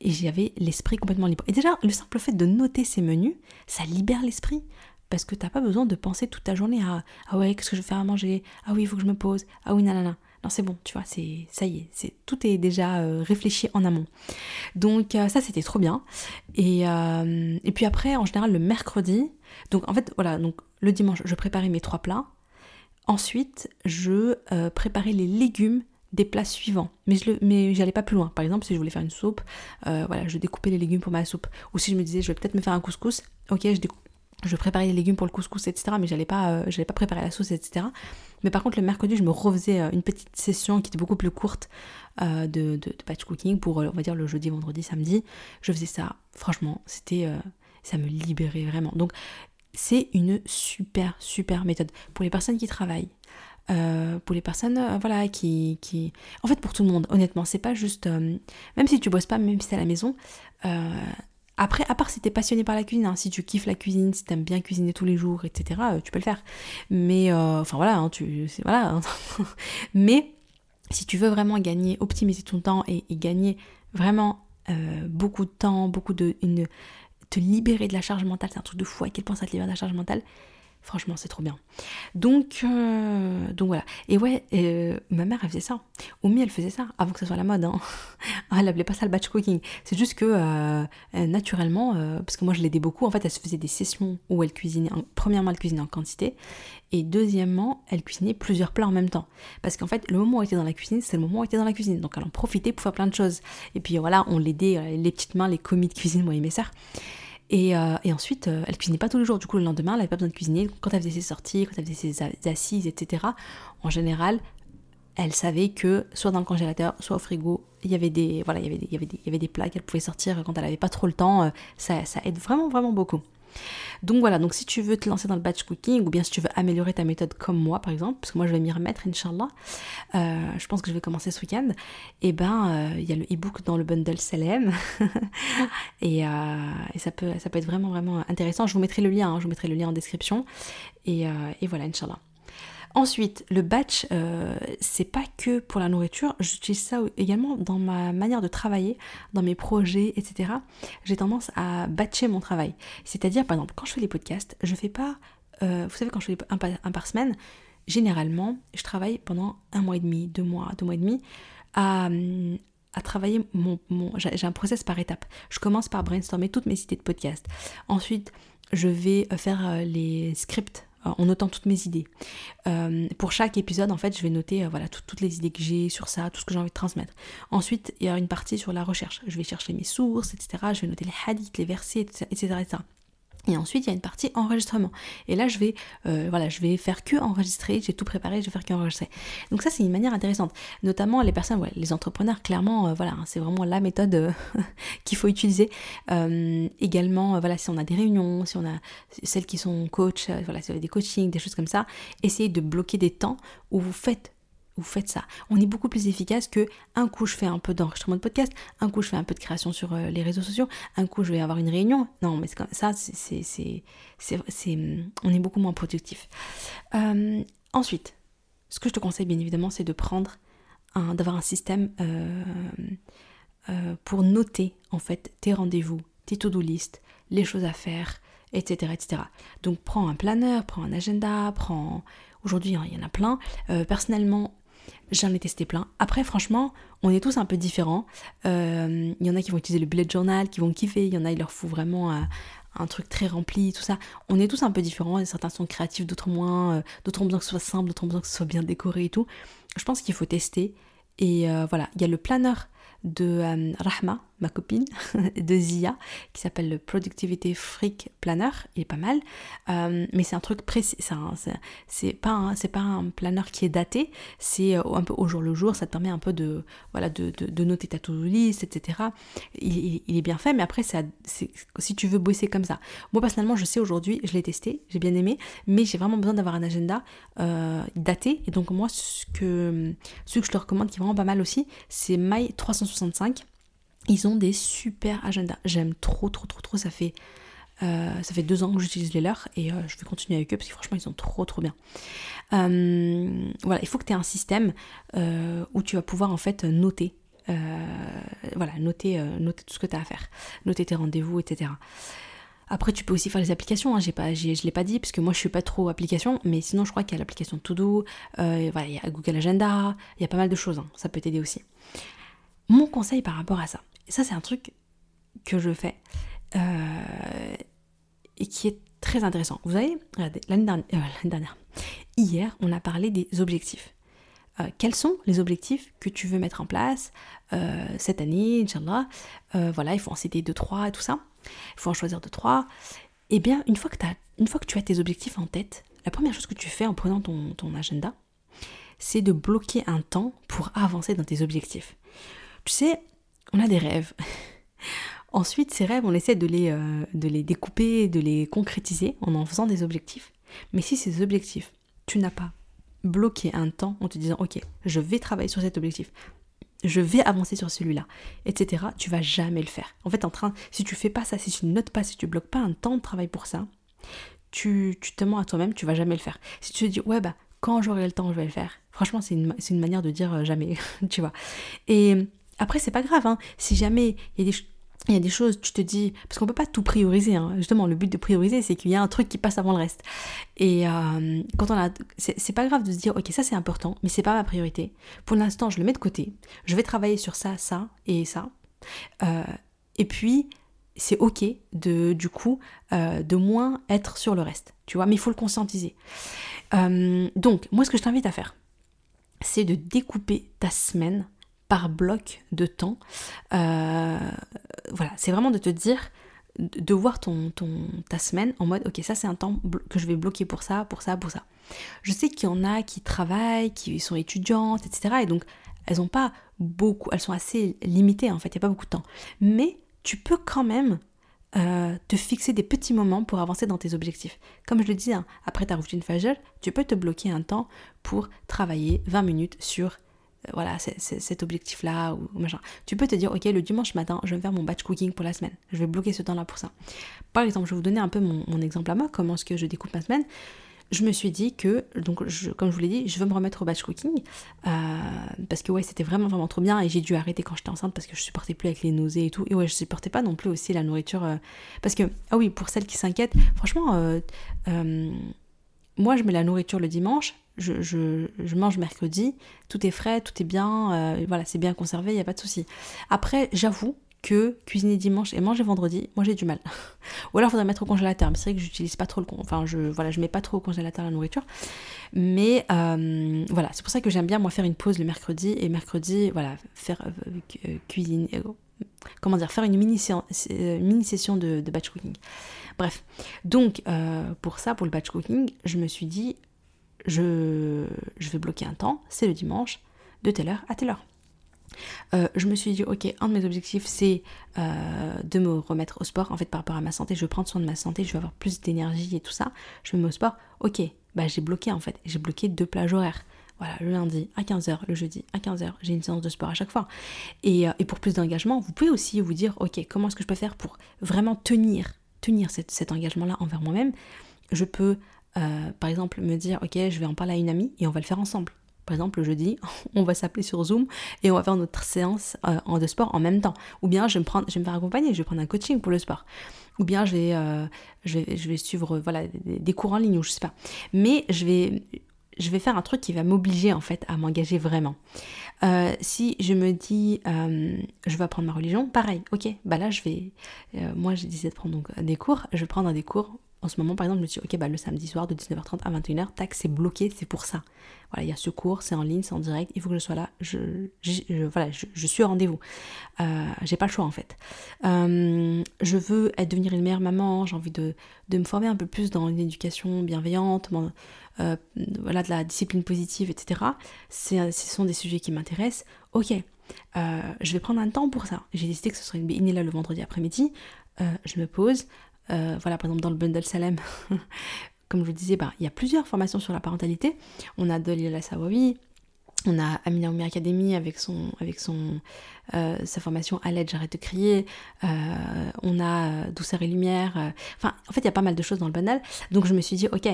et j'avais l'esprit complètement libre. Et déjà, le simple fait de noter ces menus, ça libère l'esprit. Parce que t'as pas besoin de penser toute ta journée à Ah ouais, qu'est-ce que je vais faire à manger? Ah oui, il faut que je me pose. Ah oui, nanana. Non, c'est bon, tu vois, c'est ça y est, c'est tout est déjà euh, réfléchi en amont. Donc euh, ça, c'était trop bien. Et, et puis après, en général, le mercredi, donc en fait, voilà, donc le dimanche, je préparais mes trois plats. Ensuite, je euh, préparais les légumes des plats suivants. Mais je mais j'allais pas plus loin. Par exemple, si je voulais faire une soupe, euh, voilà, je découpais les légumes pour ma soupe. Ou si je me disais, je vais peut-être me faire un couscous, ok, je je préparais les légumes pour le couscous, etc. Mais j'allais pas, euh, pas préparer la sauce, etc. Mais par contre, le mercredi, je me refaisais une petite session qui était beaucoup plus courte de, de, de, batch cooking pour, on va dire, le jeudi, vendredi, samedi. Je faisais ça. Franchement, c'était, ça me libérait vraiment. Donc, c'est une super, super méthode pour les personnes qui travaillent. Euh, pour les personnes euh, voilà qui, qui en fait pour tout le monde honnêtement c'est pas juste euh, même si tu bosses pas même si t'es à la maison après à part si t'es passionné par la cuisine hein, si tu kiffes la cuisine si t'aimes bien cuisiner tous les jours etc tu peux le faire mais enfin voilà hein, tu voilà hein. mais si tu veux vraiment gagner optimiser ton temps et, gagner vraiment beaucoup de temps beaucoup de te libérer de la charge mentale, c'est un truc de fou à quel point ça te libère de la charge mentale. Franchement, c'est trop bien. Donc, euh, donc voilà. Et ouais, euh, ma mère, elle faisait ça. Oumi, elle faisait ça avant que ça soit la mode. Hein. elle appelait pas ça le batch cooking. C'est juste que euh, naturellement, parce que moi je l'aidais beaucoup, en fait, elle se faisait des sessions où elle cuisinait. premièrement, elle cuisinait en quantité. Et deuxièmement, elle cuisinait plusieurs plats en même temps. Parce qu'en fait, le moment où elle était dans la cuisine, c'est le moment où elle était dans la cuisine. Donc elle en profitait pour faire plein de choses. Et puis voilà, on l'aidait, les petites mains, les commis de cuisine, moi et mes sœurs. Euh, et, ensuite, euh, elle cuisinait pas tous les jours. Du coup, le lendemain, elle n'avait pas besoin de cuisiner. Quand elle faisait ses sorties, quand elle faisait ses assises, etc., en général, elle savait que soit dans le congélateur, soit au frigo, il y avait des, voilà, il y avait des, il y avait des, il y avait des plats qu'elle pouvait sortir quand elle n'avait pas trop le temps. Euh, ça, ça aide vraiment, vraiment beaucoup. Donc voilà, donc si tu veux te lancer dans le batch cooking, ou bien si tu veux améliorer ta méthode comme moi par exemple, parce que moi je vais m'y remettre, Inch'Allah, euh, je pense que je vais commencer ce week-end, et eh ben euh, il y a le e-book dans le bundle et, euh, et, ça, peut, ça peut être vraiment vraiment intéressant. Je vous mettrai le lien, hein, je vous mettrai le lien en description, et, et voilà, Inch'Allah. Ensuite, le batch, euh, c'est pas que pour la nourriture, j'utilise ça également dans ma manière de travailler, dans mes projets, etc. J'ai tendance à batcher mon travail. C'est-à-dire, par exemple, quand je fais les podcasts, je fais pas, euh, vous savez, quand je fais un, par semaine, généralement, je travaille pendant un mois et demi, deux mois, deux mois et demi, à, travailler mon, j'ai un process par étapes. Je commence par brainstormer toutes mes idées de podcast. Ensuite, je vais faire euh, les scripts en notant toutes mes idées. Euh, pour chaque épisode, en fait, je vais noter euh, voilà, toutes les idées que j'ai sur ça, tout ce que j'ai envie de transmettre. Ensuite, il y a une partie sur la recherche. Je vais chercher mes sources, etc. Je vais noter les hadiths, les versets, etc. Et ensuite, il y a une partie enregistrement. Et là, je vais, euh, voilà, je vais faire que enregistrer. J'ai tout préparé, je vais faire que enregistrer. Donc ça, c'est une manière intéressante. Notamment les personnes, les entrepreneurs, clairement, euh, voilà, hein, c'est vraiment la méthode euh, qu'il faut utiliser. également, voilà, si on a des réunions, si on a celles qui sont coach, voilà, si des coachings, des choses comme ça, essayez de bloquer des temps où vous faites vous faites ça. On est beaucoup plus efficace que un coup je fais un peu d'enregistrement de podcast, un coup je fais un peu de création sur euh, les réseaux sociaux, un coup je vais avoir une réunion. Non, mais ça, c'est, c'est, on est beaucoup moins productif. Euh, ensuite, ce que je te conseille bien évidemment, c'est de prendre d'avoir un système euh, pour noter en fait tes rendez-vous, tes to-do list, les choses à faire, etc., etc. Donc prends un planeur, prends un agenda, prends Aujourd'hui, hein, il y en a plein. personnellement, J'en ai testé plein. Après, franchement, on est tous un peu différents. Euh, il y en a qui vont utiliser le bullet journal, qui vont kiffer. Il y en a, il leur faut vraiment euh, un, truc très rempli, tout ça. On est tous un peu différents. Certains sont créatifs, d'autres moins. Euh, d'autres ont besoin que ce soit simple, d'autres ont besoin que ce soit bien décoré et tout. Je pense qu'il faut tester. Et voilà, il y a le planeur de Rahma, ma copine, de Zia, qui s'appelle le Productivity Freak Planner. Il est pas mal, euh, mais c'est un truc précis. C'est pas, pas un planner qui est daté, c'est euh, un peu au jour le jour. Ça te permet un peu de, voilà, de, de, noter ta to-do list, etc. Il, est bien fait, mais après, ça, si tu veux bosser comme ça. Moi, personnellement, je sais aujourd'hui, je l'ai testé, j'ai bien aimé, mais j'ai vraiment besoin d'avoir un agenda euh, daté. Et donc, moi, ce que, ce que je te recommande, qui est vraiment pas mal aussi, c'est My 365 ils ont des super agendas. J'aime trop, trop, trop, trop. Ça fait ça fait deux ans que j'utilise les leurs et je vais continuer avec eux parce que franchement ils sont trop trop bien. voilà, il faut que tu aies un système où tu vas pouvoir en fait noter. voilà, noter, noter tout ce que tu as à faire, noter tes rendez-vous, etc. Après, tu peux aussi faire les applications. Hein. J'ai pas, je l'ai pas dit parce que moi je suis pas trop application, mais sinon je crois qu'il y a l'application To euh, voilà, il y a Google Agenda, il y a pas mal de choses. Hein. Ça peut t'aider aussi. Mon conseil par rapport à ça, ça c'est un truc que je fais euh, et qui est très intéressant. Vous savez, regardez, l'année dernière, euh, hier, on a parlé des objectifs. quels sont les objectifs que tu veux mettre en place cette année, Inch'Allah Voilà, il faut en citer deux, trois et tout ça il faut en choisir deux, trois. Eh bien, une fois, que une fois que tu as tes objectifs en tête, la première chose que tu fais en prenant ton, ton agenda, c'est de bloquer un temps pour avancer dans tes objectifs. Tu sais, on a des rêves. Ensuite, ces rêves, on essaie de les, euh, de les découper, de les concrétiser en en faisant des objectifs. Mais si ces objectifs, tu n'as pas bloqué un temps en te disant, ok, je vais travailler sur cet objectif, je vais avancer sur celui-là, etc., tu vas jamais le faire. En fait, en train, si tu fais pas ça, si tu ne notes pas, si tu bloques pas un temps de travail pour ça, tu, te mens à toi-même, tu vas jamais le faire. Si tu te dis, ouais, bah, quand j'aurai le temps, je vais le faire. Franchement, c'est une, manière de dire euh, jamais, tu vois. Après, c'est pas grave, hein. si jamais il y a des choses, tu te dis, parce qu'on peut pas tout prioriser, hein. justement, le but de prioriser, c'est qu'il y a un truc qui passe avant le reste. Et euh, quand on a, c'est pas grave de se dire, ok, ça c'est important, mais c'est pas ma priorité. Pour l'instant, je le mets de côté, je vais travailler sur ça, ça et ça. Euh, et puis, c'est ok de, du coup, euh, de moins être sur le reste, tu vois, mais il faut le conscientiser. donc, moi, ce que je t'invite à faire, c'est de découper ta semaine par bloc de temps. Euh, voilà, c'est vraiment de te dire, de voir ton, ta semaine en mode, ok, ça c'est un temps que je vais bloquer pour ça, pour ça, pour ça. Je sais qu'il y en a qui travaillent, qui sont étudiantes, etc. Et donc, elles ont pas beaucoup, elles sont assez limitées en fait, il n'y a pas beaucoup de temps. Mais tu peux quand même euh, te fixer des petits moments pour avancer dans tes objectifs. Comme je le dis, hein, après ta routine Fajr, tu peux te bloquer un temps pour travailler 20 minutes sur voilà, cet objectif-là ou machin. Tu peux te dire, ok, le dimanche matin, je vais faire mon batch cooking pour la semaine. Je vais bloquer ce temps-là pour ça. Par exemple, je vais vous donner un peu mon, exemple à moi, comment est-ce que je découpe ma semaine. Je me suis dit que, donc, comme je vous l'ai dit, je veux me remettre au batch cooking euh, parce que ouais, c'était vraiment vraiment trop bien et j'ai dû arrêter quand j'étais enceinte parce que je supportais plus avec les nausées et tout. Et ouais, je supportais pas non plus aussi la nourriture euh, parce que ah oui, pour celles qui s'inquiètent, franchement. Euh, moi, je mets la nourriture le dimanche, je, je, mange mercredi, tout est frais, tout est bien, euh, voilà, c'est bien conservé, il n'y a pas de souci. Après, j'avoue que cuisiner dimanche et manger vendredi, moi j'ai du mal. Ou alors il faudrait mettre au congélateur, mais c'est vrai que j'utilise pas trop le enfin je voilà, je mets pas trop au congélateur la nourriture. Mais euh, voilà, c'est pour ça que j'aime bien moi faire une pause le mercredi et mercredi voilà, faire euh, cuisiner comment dire, faire une mini, mini session de, de batch cooking. Bref, donc euh, pour ça, pour le batch cooking, je me suis dit, je, vais bloquer un temps, c'est le dimanche, de telle heure à telle heure. Euh, je me suis dit, ok, un de mes objectifs, c'est euh, de me remettre au sport. En fait, par rapport à ma santé, je veux prendre soin de ma santé, je veux avoir plus d'énergie et tout ça. Je me mets au sport. Ok, bah j'ai bloqué en fait. J'ai bloqué deux plages horaires. Voilà, le lundi à 15h, le jeudi à 15h, j'ai une séance de sport à chaque fois. Et, et pour plus d'engagement, vous pouvez aussi vous dire, ok, comment est-ce que je peux faire pour vraiment tenir tenir cet, engagement-là envers moi-même, je peux, euh, par exemple, me dire, ok, je vais en parler à une amie et on va le faire ensemble. Par exemple, le jeudi, on va s'appeler sur Zoom et on va faire notre séance euh, en de sport en même temps. Ou bien je vais me prendre, je vais me faire accompagner, je vais prendre un coaching pour le sport. Ou bien je vais, euh, je vais, je vais suivre voilà, des, des, cours en ligne ou je sais pas. Mais je vais, je vais faire un truc qui va m'obliger en fait à m'engager vraiment. Euh, si je me dis euh, je vais apprendre ma religion, pareil, ok, bah là je vais, euh, moi j'ai décidé de prendre donc des cours, je vais prendre des cours. En ce moment par exemple je me dis ok bah le samedi soir de 19h30 à 21h, tac c'est bloqué, c'est pour ça. Voilà, il y a ce cours, c'est en ligne, c'est en direct, il faut que je sois là, je, voilà, je, suis au rendez-vous. j'ai pas le choix en fait. je veux devenir une meilleure maman, j'ai envie de, me former un peu plus dans une éducation bienveillante, euh, voilà, de la discipline positive, etc. Ce sont des sujets qui m'intéressent. Ok, euh, je vais prendre un temps pour ça. J'ai décidé que ce serait une là le vendredi après-midi. Euh, je me pose. voilà, par exemple, dans le bundle Salem, comme je vous disais, bah, il y a plusieurs formations sur la parentalité. On a de Lila Sawawi, On a Amina Oumi Academy avec son, avec son, euh, sa formation à l'aide, j'arrête de crier. Euh, on a euh, Douceur et Lumière. Enfin, en fait, il y a pas mal de choses dans le banal. Donc, je me suis dit, ok,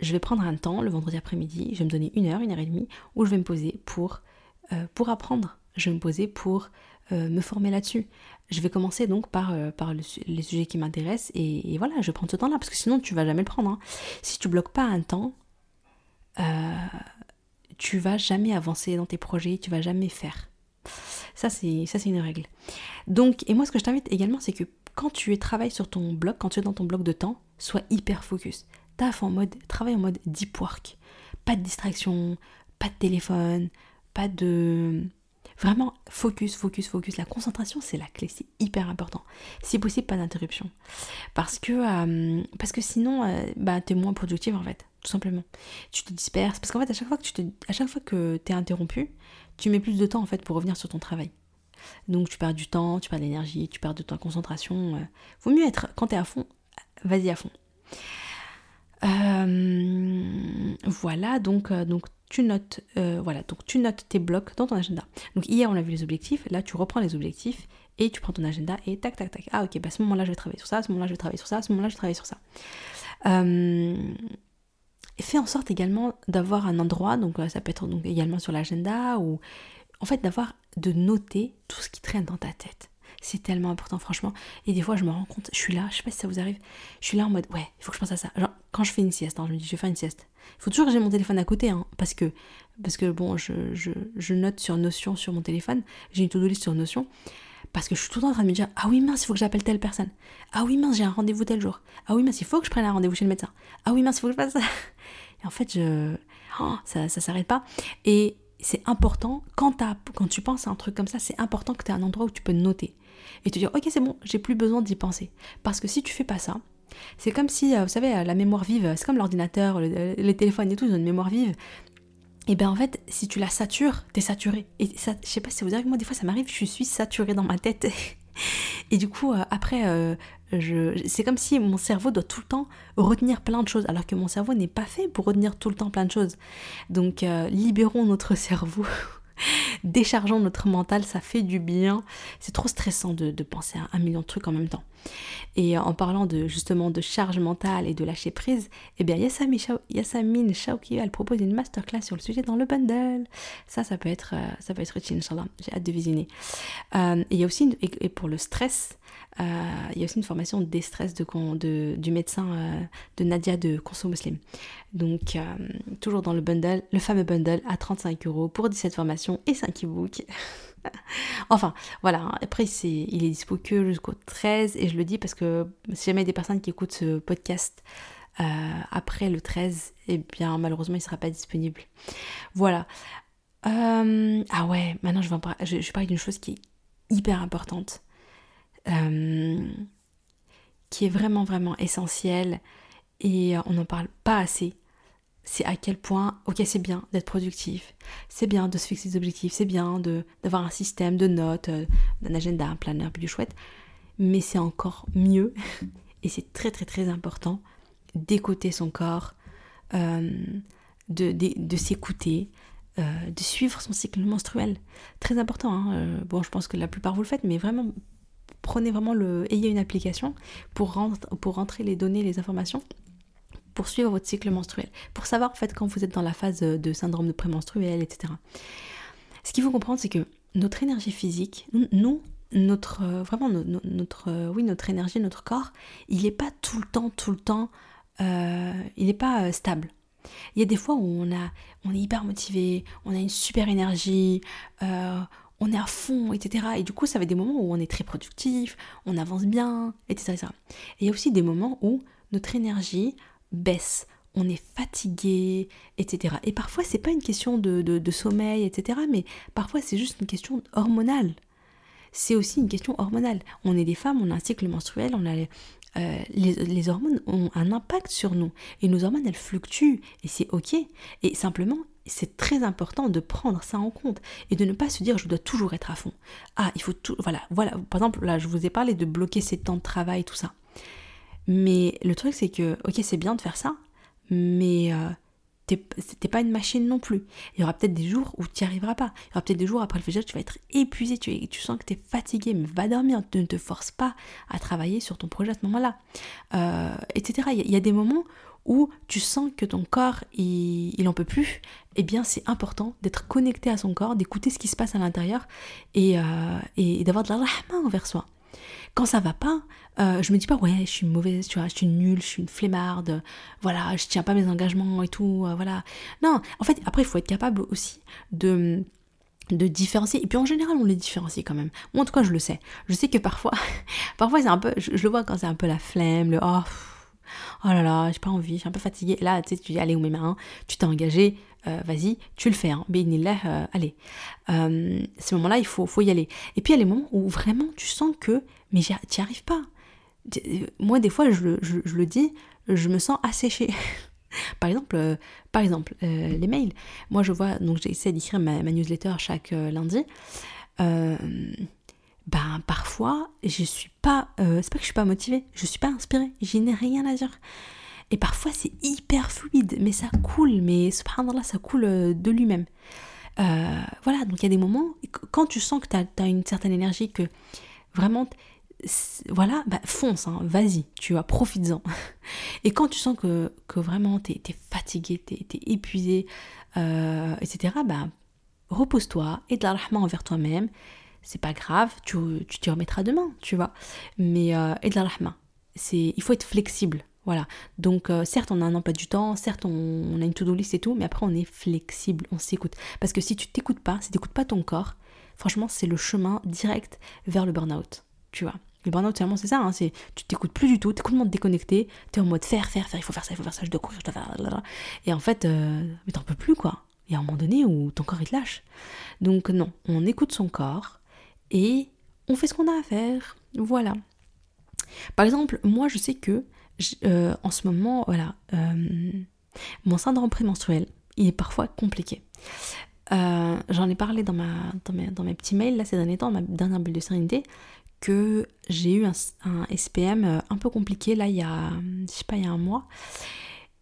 je vais prendre un temps le vendredi après-midi. Je vais me donner une heure, une heure et demie, où je vais me poser pour, pour apprendre. Je vais me poser pour me former là-dessus. Je vais commencer donc par, par les sujets qui m'intéressent et, voilà, je vais prendre ce temps-là parce que sinon tu vas jamais le prendre. Hein. Si tu bloques pas un temps, tu vas jamais avancer dans tes projets, tu vas jamais faire. Ça, c'est ça c'est une règle. Donc, et moi, ce que je t'invite également, c'est que quand tu travailles sur ton blog, quand tu es dans ton bloc de temps, sois hyper focus. Taf en mode, travaille en mode deep work. Pas de distraction, pas de téléphone, pas de... Vraiment, focus, focus, focus. La concentration, c'est la clé, c'est hyper important. Si possible, pas d'interruption. Parce que, euh, parce que sinon, euh, bah, tu es moins productif en fait tout simplement. Tu te disperses, parce qu'en fait, à chaque fois que tu te, à chaque fois que es interrompu, tu mets plus de temps en fait pour revenir sur ton travail. Donc tu perds du temps, tu perds de l'énergie, tu perds de ta concentration. Euh. Vaut mieux être, quand tu es à fond, vas-y à fond. Euh, voilà, donc, euh, donc tu notes, voilà, donc tu notes tes blocs dans ton agenda. Donc hier on a vu les objectifs, là tu reprends les objectifs et tu prends ton agenda et tac tac tac. Ah ok, bah ce moment-là je vais travailler sur ça, ce moment-là je vais travailler sur ça, ce moment-là je vais travailler sur ça. Fais en sorte également d'avoir un endroit, donc euh, ça peut être donc également sur l'agenda, ou en fait d'avoir, de noter tout ce qui traîne dans ta tête. C'est tellement important, franchement. Et des fois, je me rends compte, je suis là, je sais pas si ça vous arrive, je suis là en mode, ouais, il faut que je pense à ça. Quand je fais une sieste, hein, je me dis, je vais faire une sieste. Il faut toujours que j'ai mon téléphone à côté, hein, parce que, parce que bon, je, je, note sur Notion sur mon téléphone, j'ai une to-do list sur Notion, parce que je suis tout le temps en train de me dire Ah oui, mince, il faut que j'appelle telle personne. Ah oui, mince, j'ai un rendez-vous tel jour. Ah oui, mince, il faut que je prenne un rendez-vous chez le médecin. Ah oui, mince, il faut que je fasse ça. Et en fait, je... Oh, ça ça s'arrête pas. Et c'est important, quand, quand tu penses à un truc comme ça, c'est important que tu aies un endroit où tu peux noter. Et te dire Ok, c'est bon, j'ai plus besoin d'y penser. Parce que si tu fais pas ça, c'est comme si, euh, vous savez, la mémoire vive, c'est comme l'ordinateur, les téléphones et tout, ils ont une mémoire vive et bien en fait, si tu la satures, t'es saturé. Et ça, je sais pas si vous arrive, moi des fois ça m'arrive, je suis saturée dans ma tête. Et du coup, euh, après, euh, c'est comme si mon cerveau doit tout le temps retenir plein de choses, alors que mon cerveau n'est pas fait pour retenir tout le temps plein de choses. Donc, euh, libérons notre cerveau déchargeons notre mental, ça fait du bien. C'est trop stressant de, penser à un million de trucs en même temps. Et en parlant de justement de charge mentale et de lâcher prise, eh bien Yassamine Chauki, elle propose une masterclass sur le sujet dans le bundle. Ça, ça peut être, euh, ça peut être utile, Inch'Allah. J'ai hâte de visionner. Euh, et y a aussi, et pour le stress, euh, il y a aussi une formation stress de, du médecin de Nadia de Conso Muslim. Donc, toujours dans le bundle, le fameux bundle à 35 euros pour 17 formations et 5 e-books. enfin, voilà. Après, c'est, il est dispo que jusqu'au 13 et je le dis parce que si jamais il y a des personnes qui écoutent ce podcast après le 13, eh bien, malheureusement, il ne sera pas disponible. Voilà. ah ouais, maintenant, je vais, parler d'une chose qui est hyper importante. Euh, qui est vraiment vraiment essentiel et euh, on n'en parle pas assez. C'est à quel point, ok c'est bien d'être productif, c'est bien de se fixer des objectifs, c'est bien d'avoir un système de notes, euh, d'un agenda, un planeur plus chouette, mais c'est encore mieux et c'est très très très important d'écouter son corps, de, de, s'écouter, de suivre son cycle menstruel. Très important, hein. bon je pense que la plupart vous le faites, mais vraiment prenez vraiment le. Ayez une application pour, pour rentrer les données, les informations pour suivre votre cycle menstruel, pour savoir en quand vous êtes dans la phase de syndrome de prémenstruel, etc. Ce qu'il faut comprendre, c'est que notre énergie physique, nous, notre vraiment notre oui notre énergie, notre corps, il n'est pas tout le temps, tout le temps, euh, il n'est pas euh, stable. Il y a des fois où on a, on est hyper motivé, on a une super énergie, euh, on est à fond, etc. Et du coup, ça va être des moments où on est très productif, on avance bien, etc. Et il y a aussi des moments où notre énergie baisse, on est fatigué, etc. Et parfois, c'est pas une question de, sommeil, etc. Mais parfois, c'est juste une question hormonale. C'est aussi une question hormonale. On est des femmes, on a un cycle menstruel, on a euh, les, les, hormones ont un impact sur nous. Et nos hormones, elles fluctuent. Et c'est OK. Et simplement, c'est très important de prendre ça en compte et de ne pas se dire je dois toujours être à fond. Ah, il faut tout. Voilà, voilà. Par exemple, là, je vous ai parlé de bloquer ses temps de travail, tout ça. Mais le truc, c'est que, ok, c'est bien de faire ça, mais euh, t'es pas une machine non plus. Il y aura peut-être des jours où tu n'y arriveras pas. Il y aura peut-être des jours après le fajr, tu vas être épuisé, tu, tu sens que tu es fatigué, mais va dormir, ne te force pas à travailler sur ton projet à ce moment-là, euh, etc. Il y, a des moments où tu sens que ton corps, il, en peut plus, eh bien c'est important d'être connecté à son corps, d'écouter ce qui se passe à l'intérieur et, euh, et d'avoir de la rahma envers soi. Quand ça va pas, euh, je me dis pas ouais, je suis mauvaise, tu vois, je suis nulle, je suis une flemmarde, voilà, je tiens pas mes engagements et tout, euh, voilà. Non, en fait, après, il faut être capable aussi de de différencier. Et puis en général on les différencie quand même. Moi en tout cas je le sais. Je sais que parfois parfois c'est un peu je, le vois quand c'est un peu la flemme le oh oh là là j'ai pas envie je suis un peu fatiguée là tu dis allez mes mains tu t'es engagé euh, vas-y, tu le fais, hein, euh, allez. Euh, ces moments-là, il faut, faut y aller. Et puis il y a les moments où vraiment tu sens que, mais tu n'y arrives pas. Moi, des fois, je, le dis, je me sens asséchée. par exemple, par exemple les mails. Moi, je vois, donc j'essaie d'écrire ma, newsletter chaque lundi. Ben parfois je suis pas c'est pas que je suis pas motivée je suis pas inspirée je n'ai rien à dire et parfois, c'est hyper fluide, mais ça coule, mais subhanallah, ça coule euh, de lui-même. Euh, voilà, donc il y a des moments, quand tu sens que tu as, une certaine énergie, que vraiment, voilà, bah, fonce, hein, vas-y, tu vois, profites-en. Et quand tu sens que, que vraiment tu es, fatigué, tu es, épuisé, euh, etc., bah, repose-toi, et de la rahma envers toi-même. C'est pas grave, tu t'y remettras demain, tu vois. Mais et de la rahma. Il faut être flexible voilà. Donc, euh, certes, on a un emploi du temps, certes, on, a une to-do list et tout, mais après, on est flexible, on s'écoute. Parce que si tu t'écoutes pas, si tu n'écoutes pas ton corps, franchement, c'est le chemin direct vers le burn-out. Tu vois. Le burn-out, vraiment, c'est ça. Hein, c'est, tu t'écoutes plus du tout, tu es complètement déconnecté, tu es en mode faire, faire, faire, il faut faire ça, il faut faire ça, je dois courir. Et en fait, euh, mais t'en peux plus, quoi. Il y a un moment donné où ton corps, il te lâche. Donc, non, on écoute son corps et on fait ce qu'on a à faire. Voilà. Par exemple, moi, je sais que euh, en ce moment, voilà, euh, mon syndrome prémenstruel, il est parfois compliqué. Euh, j'en ai parlé dans, ma, dans, mes, petits mails là ces derniers temps, ma dernière bulle de sérénité, que j'ai eu un, SPM un peu compliqué là il y a, je sais pas, il y a un mois.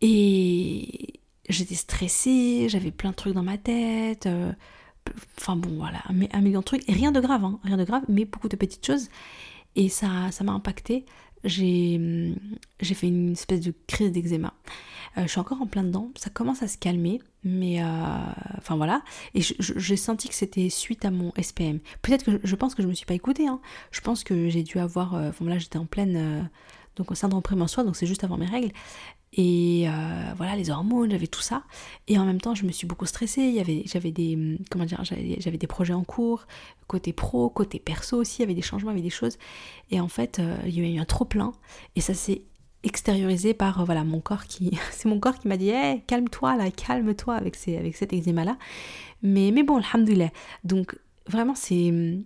Et j'étais stressée, j'avais plein de trucs dans ma tête. Enfin bon, voilà, un, million de trucs. Rien de grave, hein, rien de grave, mais beaucoup de petites choses. Et ça ça m'a impacté j'ai fait une espèce de crise d'eczéma. Euh, je suis encore en plein dedans, ça commence à se calmer, mais euh, enfin voilà. Et j'ai senti que c'était suite à mon SPM. Peut-être que je, pense que je me suis pas écoutée. Hein. Je pense que j'ai dû avoir, euh, enfin là j'étais en pleine donc au syndrome prémenstruel, donc c'est juste avant mes règles. Et euh, voilà, les hormones, j'avais tout ça. Et en même temps, je me suis beaucoup stressée. J'avais des, hum, comment dire, j'avais des projets en cours, côté pro, côté perso aussi. Il y avait des changements, il y avait des choses. Et en fait, euh, il y a eu un trop plein. Et ça s'est extériorisé par euh, voilà mon corps qui, c'est mon corps qui m'a dit, hey, calme-toi là, calme-toi avec ces, avec cet eczéma là. Mais mais bon, alhamdoulilah. Donc vraiment, c'est hum,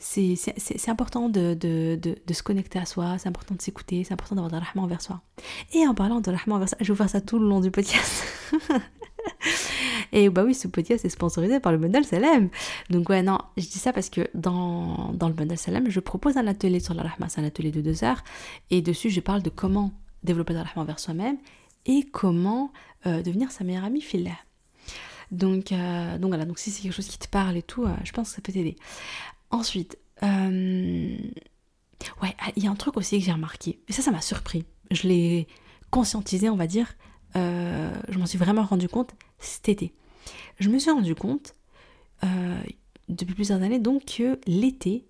c'est important de, se connecter à soi, c'est important de s'écouter, c'est important d'avoir de rahma envers soi. Et en parlant de rahma envers soi, je vais vous faire ça tout le long du podcast. Et bah oui, ce podcast est sponsorisé par le Bundle Salem. Donc ouais, non, je dis ça parce que dans, le Bundle Salem, je propose un atelier sur la c'est un atelier de deux heures. Et dessus, je parle de comment développer de la rahma envers soi-même et comment euh, devenir sa meilleure amie filaire. Donc, euh, donc voilà, donc si c'est quelque chose qui te parle et tout, euh, je pense que ça peut t'aider. Ensuite, euh, ouais, ah, il y a un truc aussi que j'ai remarqué, et ça, ça m'a surpris. Je l'ai conscientisé, on va dire. Euh, je m'en suis vraiment rendu compte cet été. Je me suis rendu compte euh, depuis plusieurs années donc que l'été,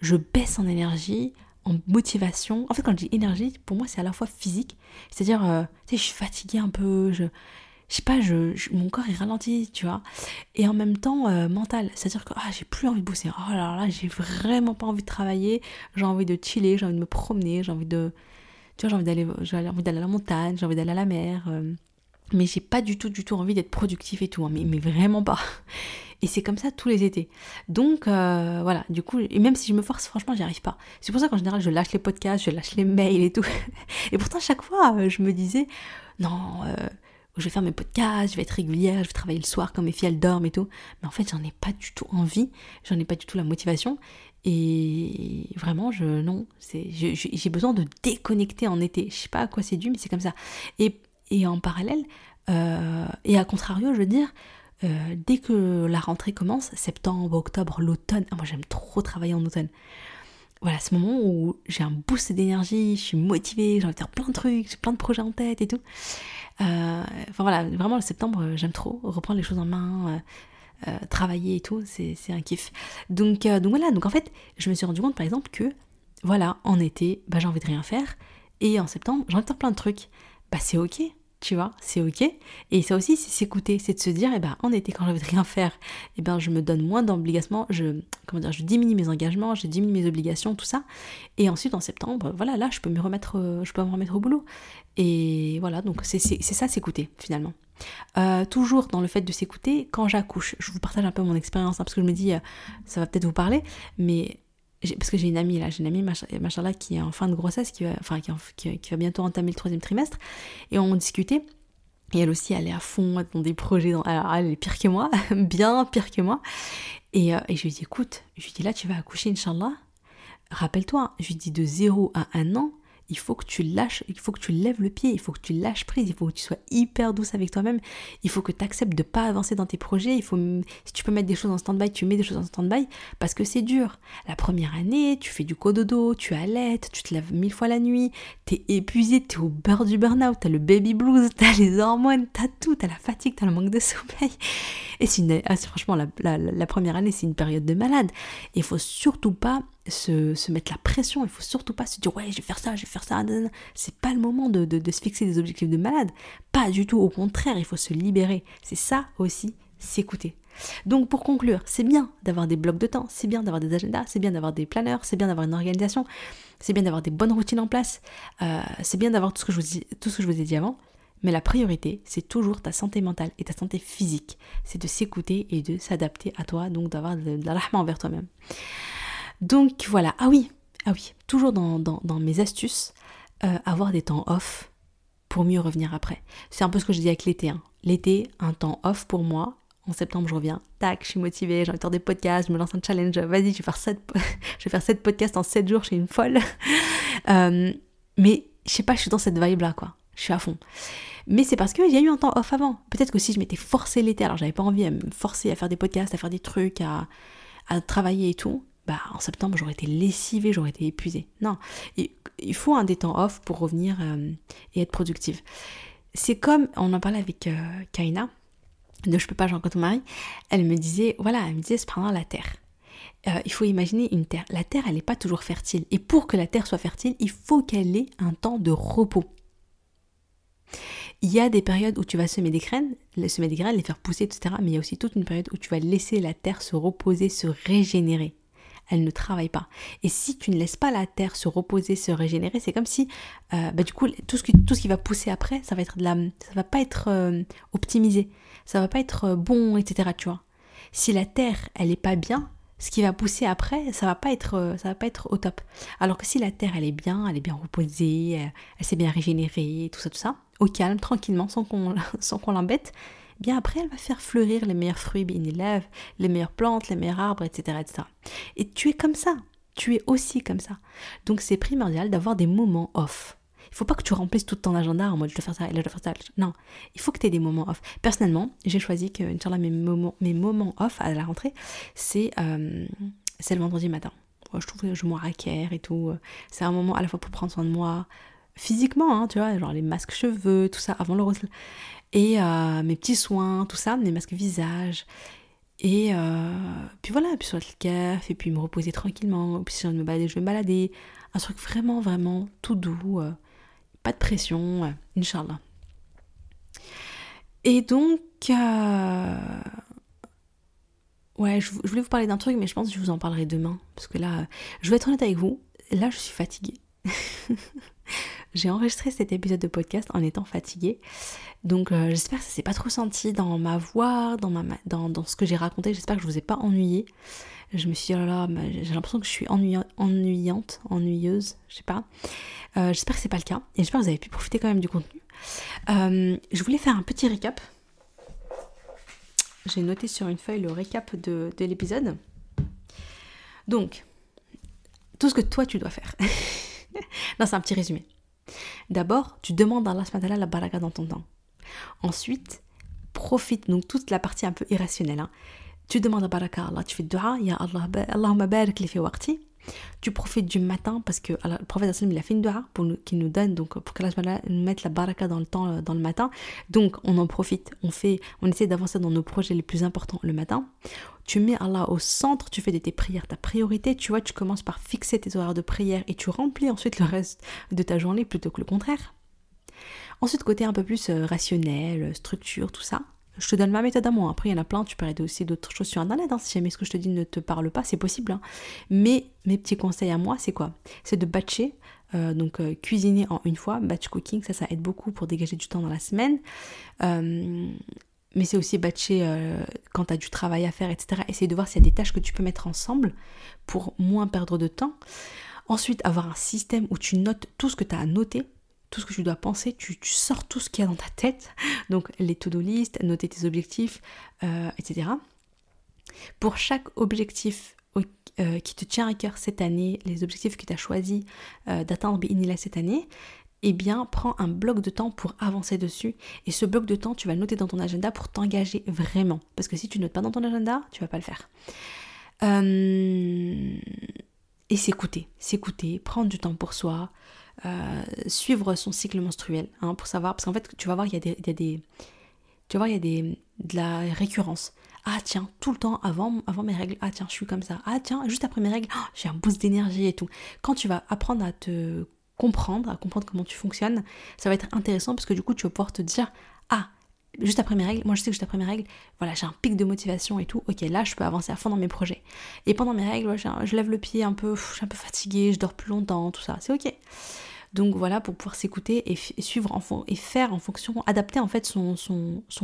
je baisse en énergie, en motivation. En fait, quand je dis énergie, pour moi, c'est à la fois physique, c'est-à-dire, tu sais, je suis fatiguée un peu, je, je sais pas, je, mon corps est ralenti, tu vois. Et en même temps, euh, mental. C'est-à-dire que ah, j'ai plus envie de bosser. Oh là là, j'ai vraiment pas envie de travailler. J'ai envie de chiller, j'ai envie de me promener, j'ai envie de. Tu vois, j'ai envie d'aller, à la montagne, j'ai envie d'aller à la mer. Euh. mais j'ai pas du tout, du tout envie d'être productif et tout. Hein, mais, mais vraiment pas. Et c'est comme ça tous les étés. Donc euh, voilà, du coup, et même si je me force, franchement, j'y arrive pas. C'est pour ça qu'en général, je lâche les podcasts, je lâche les mails et tout. Et pourtant, chaque fois, je me disais, non, je vais faire mes podcasts, je vais être régulière, je vais travailler le soir quand mes filles elles dorment et tout. Mais en fait, j'en ai pas du tout envie, j'en ai pas du tout la motivation. Et vraiment, je non, j'ai besoin de déconnecter en été. Je sais pas à quoi c'est dû, mais c'est comme ça. Et, en parallèle, et à contrario, je veux dire, dès que la rentrée commence, septembre, octobre, l'automne, ah, moi j'aime trop travailler en automne voilà, ce moment où j'ai un boost d'énergie, je suis motivée, j'ai envie de faire plein de trucs, j'ai plein de projets en tête et tout. Euh, enfin voilà, vraiment le septembre, euh, j'aime trop reprendre les choses en main, euh, travailler et tout, c'est un kiff. Donc, donc voilà, donc en fait, je me suis rendu compte par exemple que, voilà, en été, bah, j'ai envie de rien faire, et en septembre, j'ai envie de faire plein de trucs. Bah c'est ok, tu vois, c'est ok. Et ça aussi, c'est s'écouter, c'est de se dire, eh ben, en été, quand je de rien faire, eh ben, je me donne moins d'obligations, je, comment dire, je diminue mes engagements, je diminue mes obligations, tout ça. Et ensuite, en septembre, voilà, là, je peux me remettre, euh, je peux me remettre au boulot. Et voilà, donc c'est ça, s'écouter, finalement. Euh, toujours dans le fait de s'écouter, quand j'accouche, je vous partage un peu mon expérience, hein, parce que je me dis, euh, ça va peut-être vous parler, mais parce que j'ai une amie là, j'ai une amie machin qui est en fin de grossesse, qui va, bientôt entamer le troisième trimestre, et on discutait. Et elle aussi, elle est à fond dans des projets. alors, elle est pire que moi, bien pire que moi. Et, euh, et, je lui dis, écoute, je lui dis là, tu vas accoucher, Inch'Allah. Rappelle-toi, je lui dis de 0 à 1 an, il faut que tu lâches, il faut que tu lèves le pied, il faut que tu lâches prise, il faut que tu sois hyper douce avec toi-même, il faut que tu acceptes de pas avancer dans tes projets, il faut si tu peux mettre des choses en stand-by, tu mets des choses en stand-by parce que c'est dur. La première année, tu fais du cododo, tu allaites, tu te lèves mille fois la nuit, t'es épuisé, t'es au beurre du burn-out, t'as le baby blues, t'as les hormones, t'as tout, t'as la fatigue, t'as le manque de sommeil. Et c'est ah, franchement la, la première année, c'est une période de malade. Il faut surtout pas se, mettre la pression, il faut surtout pas se dire ouais je vais faire ça, je vais faire ça, c'est pas le moment de, se fixer des objectifs de malade, pas du tout, au contraire, il faut se libérer, c'est ça aussi, s'écouter. Donc pour conclure, c'est bien d'avoir des blocs de temps, c'est bien d'avoir des agendas, c'est bien d'avoir des planeurs, c'est bien d'avoir une organisation, c'est bien d'avoir des bonnes routines en place, euh, c'est bien d'avoir tout, ce que je vous tout ce que je vous ai dit avant, mais la priorité, c'est toujours ta santé mentale et ta santé physique. C'est de s'écouter et de s'adapter à toi, donc d'avoir de, de envers toi-même. Donc voilà, ah oui, ah oui, toujours dans, mes astuces, euh, avoir des temps off pour mieux revenir après. C'est un peu ce que je dis avec l'été. Hein. L'été, un temps off pour moi. En septembre, je reviens. Tac, je suis motivée, j'ai envie de faire des podcasts, je me lance un challenge. Vas-y, je vais faire 7, je vais faire 7 podcasts en 7 jours, je suis une folle. Euh, mais je sais pas, je suis dans cette vibe-là, quoi. Je suis à fond. Mais c'est parce y a eu un temps off avant. Peut-être que si je m'étais forcé l'été, alors j'avais pas envie à me forcer à faire des podcasts, à faire des trucs, à travailler et tout, bah, en septembre, j'aurais été lessivée, j'aurais été épuisée. Non, il faut un des temps off pour revenir euh, et être productive. C'est comme, on en parlait avec euh, Kaina, de Je peux pas, Jean-Claude Marie, elle me disait, voilà, elle me disait, cependant, la terre. Euh, il faut imaginer une terre. La terre, elle n'est pas toujours fertile. Et pour que la terre soit fertile, il faut qu'elle ait un temps de repos. Il y a des périodes où tu vas semer des graines, semer des graines, les faire pousser, etc. Mais il y a aussi toute une période où tu vas laisser la terre se reposer, se régénérer elle ne travaille pas. Et si tu ne laisses pas la terre se reposer, se régénérer, c'est comme si, euh, bah, du coup, tout ce, qui, tout ce qui va pousser après, ça va être de la, ça va pas être euh, optimisé, ça va pas être euh, bon, etc. Tu vois. Si la terre, elle est pas bien, ce qui va pousser après, ça va pas être, ça va pas être au top. Alors que si la terre, elle est bien, elle est bien reposée, elle, s'est bien régénérée, tout ça, tout ça, au calme, tranquillement, sans qu'on, sans qu'on l'embête, bien après elle va faire fleurir les meilleurs fruits élève, les meilleures plantes, les meilleurs arbres, etc.. Et tu es comme ça, tu es aussi comme ça. Donc c'est primordial d'avoir des moments off. Il faut pas que tu remplisses tout ton agenda en mode je dois faire ça, je dois faire ça. Non, il faut que tu aies des moments off. Personnellement, j'ai choisi que mes moments, mes moments off à la rentrée, c'est euh, le vendredi matin. Je trouve que je me raquère et tout. C'est un moment à la fois pour prendre soin de moi, physiquement, hein, tu vois, genre les masques cheveux, tout ça avant le rose et euh, mes petits soins, tout ça, mes masques visage. Et euh, puis voilà, puis sur le café, et puis me reposer tranquillement. Puis si je me balader, je vais me balader. Un truc vraiment, vraiment tout doux. Euh, pas de pression, Inch'Allah. Et donc, ouais, je, je, voulais vous parler d'un truc, mais je pense que je vous en parlerai demain. Parce que là, je vais être honnête avec vous, là, je suis fatiguée. J'ai enregistré cet épisode de podcast en étant fatiguée. Donc euh, j'espère que ça s'est pas trop senti dans ma voix, dans, ma, dans, dans ce que j'ai raconté. J'espère que je vous ai pas ennuyé. Je me suis dit, oh là là, j'ai l'impression que je suis ennuyante, ennuyeuse, je sais pas. Euh, j'espère que c'est pas le cas. Et j'espère que vous avez pu profiter quand même du contenu. Euh, je voulais faire un petit récap. J'ai noté sur une feuille le récap de, de l'épisode. Donc, tout ce que toi tu dois faire. non, c'est un petit résumé. D'abord, tu demandes à Allah la baraka dans ton temps. Ensuite, profite, donc toute la partie un peu irrationnelle. Hein. Tu demandes à baraka Allah, tu fais dua, ya Allah, Allahumma barik li fi waqti. Tu profites du matin parce que le prophète il a fait une dua pour qui nous donne donc pour que Allah nous mette la baraka dans le temps euh, dans le matin. Donc on en profite, on fait on essaie d'avancer dans nos projets les plus importants le matin. Tu mets Allah au centre, tu fais de tes prières ta priorité, tu vois, tu commences par fixer tes horaires de prière et tu remplis ensuite le reste de ta journée plutôt que le contraire. Ensuite, côté un peu plus euh, rationnel, structure, tout ça, je te donne ma méthode à moi. Après, il y en a plein, tu peux aider aussi d'autres choses sur Internet. Hein. Si jamais ce que je te dis ne te parle pas, c'est possible. Hein. Mais mes petits conseils à moi, c'est quoi? C'est de batcher, euh, donc euh, cuisiner en une fois. Batch cooking, ça, ça aide beaucoup pour dégager du temps dans la semaine. Euh, mais c'est aussi batcher quand tu as du travail à faire, etc. Essayer de voir s'il y a des tâches que tu peux mettre ensemble pour moins perdre de temps. Ensuite, avoir un système où tu notes tout ce que tu as à noter tout ce que tu dois penser, tu, sors tout ce qu'il y a dans ta tête, donc les to-do list, noter tes objectifs, euh, etc. Pour chaque objectif euh, qui te tient à cœur cette année, les objectifs que tu as choisi euh, d'atteindre Binila cette année, eh bien, prends un bloc de temps pour avancer dessus. Et ce bloc de temps, tu vas le noter dans ton agenda pour t'engager vraiment. Parce que si tu notes pas dans ton agenda, tu vas pas le faire. Et s'écouter, s'écouter, prendre du temps pour soi, euh, suivre son cycle menstruel hein, pour savoir parce qu'en fait tu vas voir il y a des, tu vas voir il y a des de la récurrence. Ah tiens tout le temps avant avant mes règles ah tiens je suis comme ça. Ah tiens juste après mes règles oh, j'ai un boost d'énergie et tout. Quand tu vas apprendre à te comprendre à comprendre comment tu fonctionnes ça va être intéressant parce que du coup tu vas pouvoir te dire ah juste après mes règles, moi je sais que juste après mes règles, voilà, j'ai un pic de motivation et tout, ok, là je peux avancer à fond dans mes projets. Et pendant mes règles, je lève le pied un peu, je suis un peu fatiguée, je dors plus longtemps, tout ça, c'est ok. Donc voilà, pour pouvoir s'écouter et, suivre en et faire en fonction, adapter en fait son,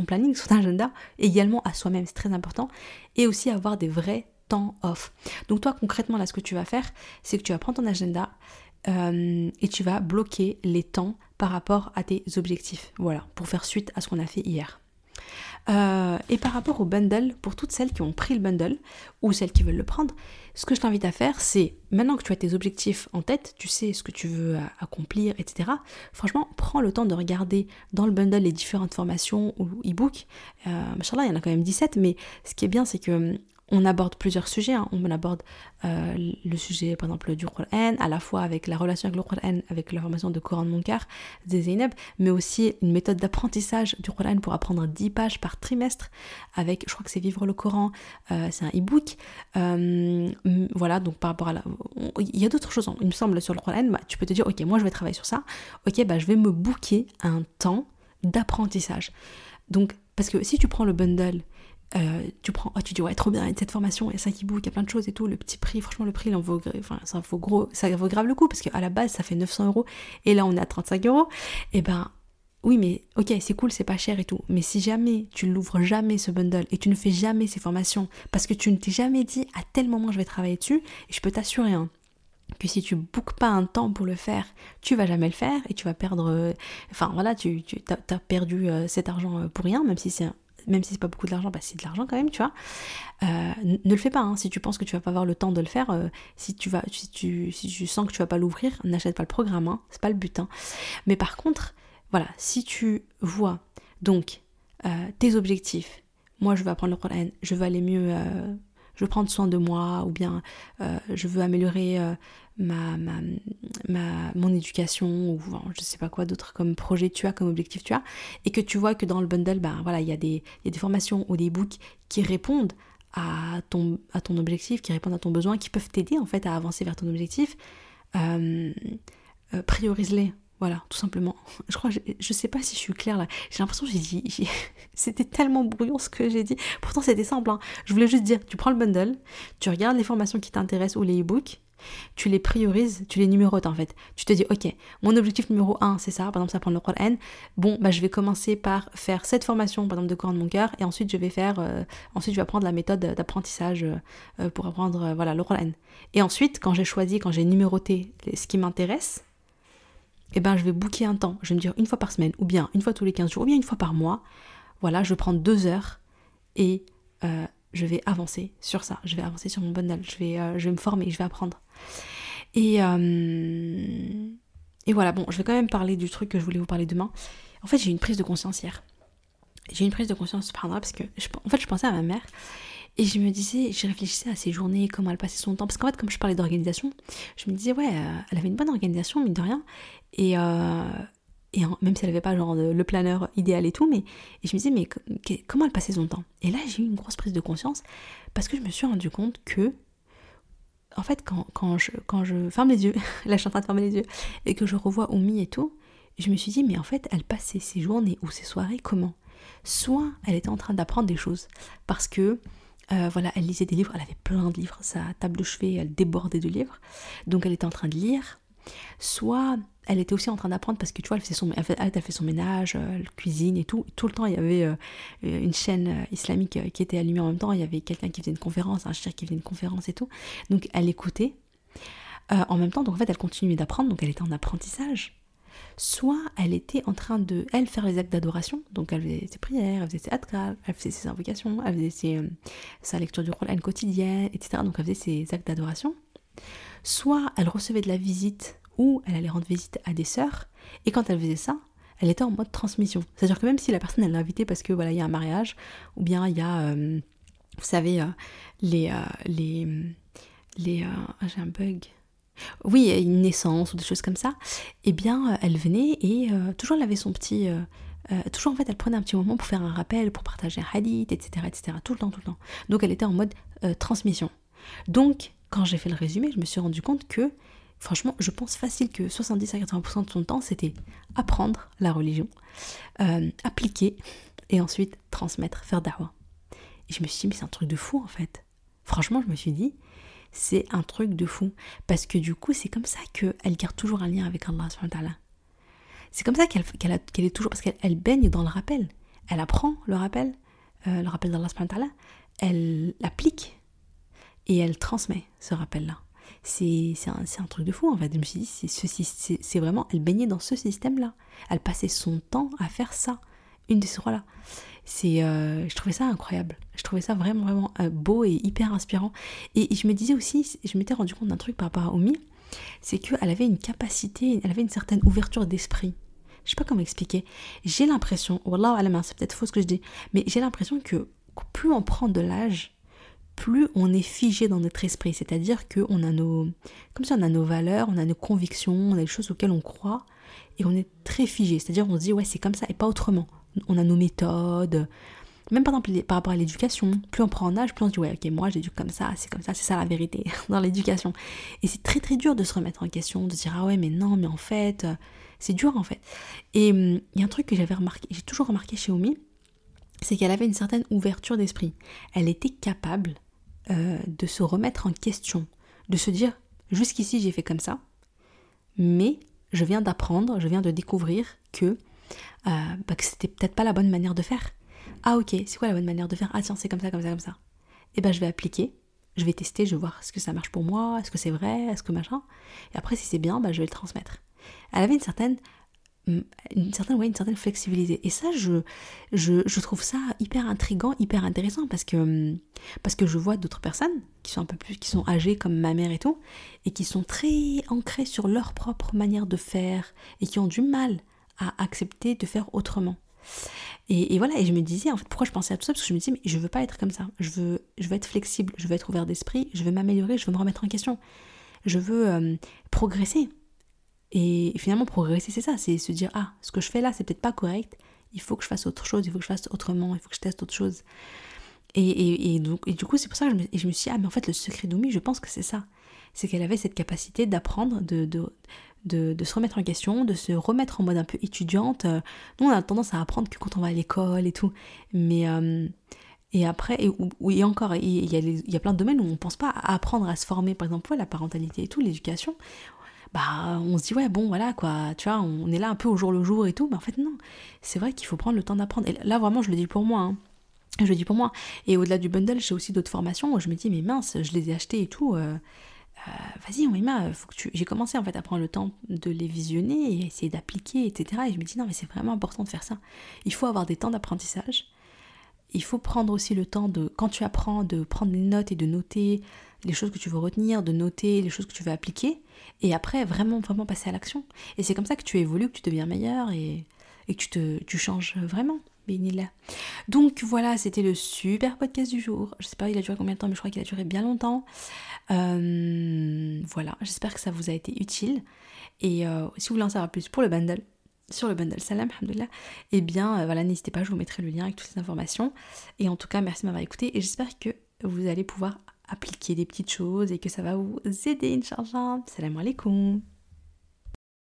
planning, son agenda, également à soi-même, c'est très important, et aussi avoir des vrais temps off. Donc toi concrètement là ce que tu vas faire, c'est que tu vas prendre ton agenda euh, et tu vas bloquer les temps par rapport à tes objectifs. Voilà, pour faire suite à ce qu'on a fait hier. Euh, et par rapport au bundle, pour toutes celles qui ont pris le bundle ou celles qui veulent le prendre, ce que je t'invite à faire, c'est maintenant que tu as tes objectifs en tête, tu sais ce que tu veux accomplir, etc. Franchement, prends le temps de regarder dans le bundle les différentes formations ou e-books. Euh, il y en a quand même 17, mais ce qui est bien, c'est que on aborde plusieurs sujets. Hein. On aborde euh, le sujet, par exemple, du Qur'an, à la fois avec la relation avec le Qur'an, avec la formation de Coran de Monkar, de mais aussi une méthode d'apprentissage du Qur'an pour apprendre 10 pages par trimestre, avec, je crois que c'est Vivre le Coran, euh, c'est un e-book. Euh, voilà, donc par rapport à la... Il y a d'autres choses, hein. il me semble, sur le Qur'an, bah, tu peux te dire, ok, moi je vais travailler sur ça, ok, bah je vais me booker un temps d'apprentissage. Donc, parce que si tu prends le bundle euh, tu prends, oh, tu dis ouais trop bien, cette formation, il y a 5 e-books, il y a plein de choses et tout, le petit prix, franchement le prix il en vaut, ça vaut gros, ça vaut grave le coup parce qu'à la base ça fait 900 euros et là on est à 35 euros, et ben oui mais ok c'est cool, c'est pas cher et tout, mais si jamais tu l'ouvres jamais ce bundle et tu ne fais jamais ces formations parce que tu ne t'es jamais dit à tel moment je vais travailler dessus, et je peux t'assurer hein, que si tu bookes pas un temps pour le faire, tu vas jamais le faire et tu vas perdre. Euh, enfin voilà, tu, tu as, perdu euh, cet argent pour rien, même si c'est même si c'est pas beaucoup d'argent, bah c'est de l'argent quand même, tu vois. Euh, ne le fais pas, hein. si tu penses que tu vas pas avoir le temps de le faire, euh, si tu vas, si tu, si tu sens que tu vas pas l'ouvrir, n'achète pas le programme, hein. c'est pas le but. Hein. Mais par contre, voilà, si tu vois donc euh, tes objectifs, moi je veux apprendre le Coran, je veux aller mieux je veux prendre soin de moi ou bien je veux améliorer euh, ma, ma, mon éducation ou je sais pas quoi d'autre comme projet tu as, comme objectif tu as, et que tu vois que dans le bundle, ben voilà, il y, a des, y a des formations ou des books qui répondent à ton, à ton objectif, qui répondent à ton besoin, qui peuvent t'aider en fait à avancer vers ton objectif, euh, priorise-les voilà, tout simplement. Je crois, je, je sais pas si je suis claire là. J'ai l'impression que j'ai dit, c'était tellement brouillon ce que j'ai dit. Pourtant c'était simple. Hein. Je voulais juste dire, tu prends le bundle, tu regardes les formations qui t'intéressent ou les e-books, tu les priorises, tu les numérotes en fait. Tu te dis, ok, mon objectif numéro 1 c'est ça, par exemple ça prend le Coran. Bon, bah je vais commencer par faire cette formation, par exemple de Coran de mon cœur, et ensuite je vais faire, euh, ensuite je vais apprendre la méthode d'apprentissage euh, pour apprendre euh, voilà le Coran. Et ensuite, quand j'ai choisi, quand j'ai numéroté ce qui m'intéresse, eh ben je vais booker un temps. Je vais me dire une fois par semaine, ou bien une fois tous les 15 jours, ou bien une fois par mois. Voilà, je prends deux heures et je vais avancer sur ça. Je vais avancer sur mon bundle. Je vais, euh, je vais me former, je vais apprendre. Et, euh, et voilà, bon, je vais quand même parler du truc que je voulais vous parler demain. En fait, j'ai une prise de conscience hier. j'ai une prise de conscience par parce que en fait je pensais à ma mère et je me disais, je réfléchissais à ses journées, comment elle passait son temps. Parce qu'en fait, comme je parlais d'organisation, je me disais, ouais, euh, elle avait une bonne organisation, mine de rien. Et, et même si elle n'avait pas genre le planeur idéal et tout, mais et je me disais, mais comment elle passait son temps? Et là, j'ai eu une grosse prise de conscience parce que je me suis rendu compte que, en fait, quand, quand, je, quand je ferme les yeux, là je suis en train de fermer les yeux, et que je revois Omi et tout, je me suis dit, mais en fait, elle passait ses journées ou ses soirées comment? Soit elle était en train d'apprendre des choses, parce que euh, voilà, elle lisait des livres, elle avait plein de livres, sa table de chevet, elle débordait de livres, donc elle était en train de lire. Soit elle était aussi en train d'apprendre parce que tu vois, elle, faisait son, elle, fait, son ménage, euh, cuisine et tout. Tout le temps, il y avait euh, une chaîne islamique qui était allumée en même temps. Il y avait quelqu'un qui faisait une conférence, un chien qui faisait une conférence et tout. Donc elle écoutait en même temps. Donc en fait, elle continuait d'apprendre. Donc elle était en apprentissage soit elle était en train de, elle, faire les actes d'adoration, donc elle faisait ses prières, elle faisait ses adkar, elle faisait ses invocations, elle faisait euh, sa lecture du Coran quotidienne, etc. Donc elle faisait ses actes d'adoration. Soit elle recevait de la visite ou elle allait rendre visite à des sœurs, et quand elle faisait ça, elle était en mode transmission. C'est-à-dire que même si la personne elle l'a invitée parce que voilà, il y a un mariage, ou bien il y a, euh, vous savez, euh, les, les, les, ah, j'ai un bug, oui, une naissance ou des choses comme ça, eh bien, euh, elle venait et euh, toujours elle avait son petit... Euh, toujours en fait, elle prenait un petit moment pour faire un rappel, pour partager un hadith, etc., etc., tout le temps, tout le temps. Donc elle était en mode transmission. Donc, quand j'ai fait le résumé, je me suis rendu compte que, franchement, je pense facile que 70 à 80% de son temps, c'était apprendre la religion, appliquer et ensuite transmettre, faire dawa. Et je me suis dit, mais c'est un truc de fou en fait. Franchement, je me suis dit, c'est un truc de fou. Parce que du coup, c'est comme ça qu'elle garde toujours un lien avec Allah. C'est comme ça qu'elle est toujours, parce qu'elle baigne dans le rappel. Elle apprend le rappel, euh, le rappel d'Allah, elle l'applique et elle transmet ce rappel-là. C'est un, un, truc de fou en fait. Je me suis dit, c'est vraiment, elle baignait dans ce système-là. Elle passait son temps à faire ça, une de ces trois-là. Euh, je trouvais ça incroyable. Je trouvais ça vraiment, vraiment euh, beau et hyper inspirant. Et, je me disais aussi, je m'étais rendu compte d'un truc par rapport à Omi, c'est qu'elle avait une capacité, elle avait une certaine ouverture d'esprit. Je sais pas comment expliquer. J'ai l'impression, Wallah, c'est peut-être faux ce que je dis, mais j'ai l'impression que plus on prend de l'âge, plus on est figé dans notre esprit. C'est-à-dire qu'on a nos. Comme on a nos valeurs, on a nos convictions, on a les choses auxquelles on croit, et on est très figé. C'est-à-dire on se dit, ouais, c'est comme ça et pas autrement on a nos méthodes. Même par exemple par rapport à l'éducation, plus on prend en âge, plus on se dit ouais ok moi j'éduque comme ça, c'est comme ça, c'est ça la vérité dans l'éducation. Et c'est très très dur de se remettre en question, de se dire ah ouais mais non mais en fait c'est dur en fait. Et hum, il y a un truc que j'avais remarqué, j'ai toujours remarqué chez Omi, c'est qu'elle avait une certaine ouverture d'esprit. Elle était capable euh, de se remettre en question, de se dire jusqu'ici j'ai fait comme ça, mais je viens d'apprendre, je viens de découvrir que euh, bah, que c'était peut-être pas la bonne manière de faire. Ah ok, c'est quoi la bonne manière de faire? Ah tiens, c'est comme ça, comme ça, comme ça. Et eh ben je vais appliquer, je vais tester, je vais voir est-ce que ça marche pour moi, est-ce que c'est vrai, est-ce que machin. Et après si c'est bien, bah, je vais le transmettre. Elle avait une certaine une certaine, ouais, une certaine flexibilité. Et ça, je, je, je, trouve ça hyper intrigant, hyper intéressant parce que, parce que je vois d'autres personnes qui sont un peu plus, qui sont âgées comme ma mère et tout, et qui sont très ancrées sur leur propre manière de faire et qui ont du mal à accepter de faire autrement. Et, voilà, et je me disais, en fait, pourquoi je pensais à tout ça? Parce que je me disais, mais je veux pas être comme ça. Je veux, je veux être flexible, je veux être ouvert d'esprit, je veux m'améliorer, je veux me remettre en question. Je veux euh, progresser. Et finalement, progresser, c'est ça, c'est se dire, ah, ce que je fais là, c'est peut-être pas correct, il faut que je fasse autre chose, il faut que je fasse autrement, il faut que je teste autre chose. Et, et donc, et du coup, c'est pour ça que je me, je me suis dit, ah, mais en fait, le secret d'Oumi, je pense que c'est ça. C'est qu'elle avait cette capacité d'apprendre, de, de, de, se remettre en question, de se remettre en mode un peu étudiante. Nous, on a tendance à apprendre que quand on va à l'école et tout. Mais. Euh, et après, et, et encore, il y, a il y a plein de domaines où on ne pense pas à apprendre à se former, par exemple, la parentalité et tout, l'éducation. Bah, on se dit, ouais, bon, voilà, quoi, tu vois, on est là un peu au jour le jour et tout, mais en fait, non. C'est vrai qu'il faut prendre le temps d'apprendre. Et là, vraiment, je le dis pour moi, hein. Je le dis pour moi. Et au-delà du bundle, j'ai aussi d'autres formations où je me dis, mais mince, je les ai achetées et tout. Euh, euh, vas-y, Wima, faut que tu... j'ai commencé en fait à prendre le temps de les visionner et essayer d'appliquer, etc. Et je me dis non, mais c'est vraiment important de faire ça. Il faut avoir des temps d'apprentissage. Il faut prendre aussi le temps de, quand tu apprends, de prendre des notes et de noter les choses que tu veux retenir, de noter les choses que tu veux appliquer, et après vraiment, vraiment passer à l'action. Et c'est comme ça que tu évolues, que tu deviens meilleur et, que tu, te, tu changes vraiment. Donc voilà, c'était le super podcast du jour. Je sais pas il a duré combien de temps, mais je crois qu'il a duré bien longtemps. Euh, voilà, j'espère que ça vous a été utile. Et euh, si vous voulez en savoir plus pour le bundle, sur le bundle Salam, alhamdoulilah, eh bien voilà, n'hésitez pas, je vous mettrai le lien avec toutes ces informations. Et en tout cas, merci de m'avoir écouté et j'espère que vous allez pouvoir appliquer des petites choses et que ça va vous aider, Inch'Allah. Salam alaikum.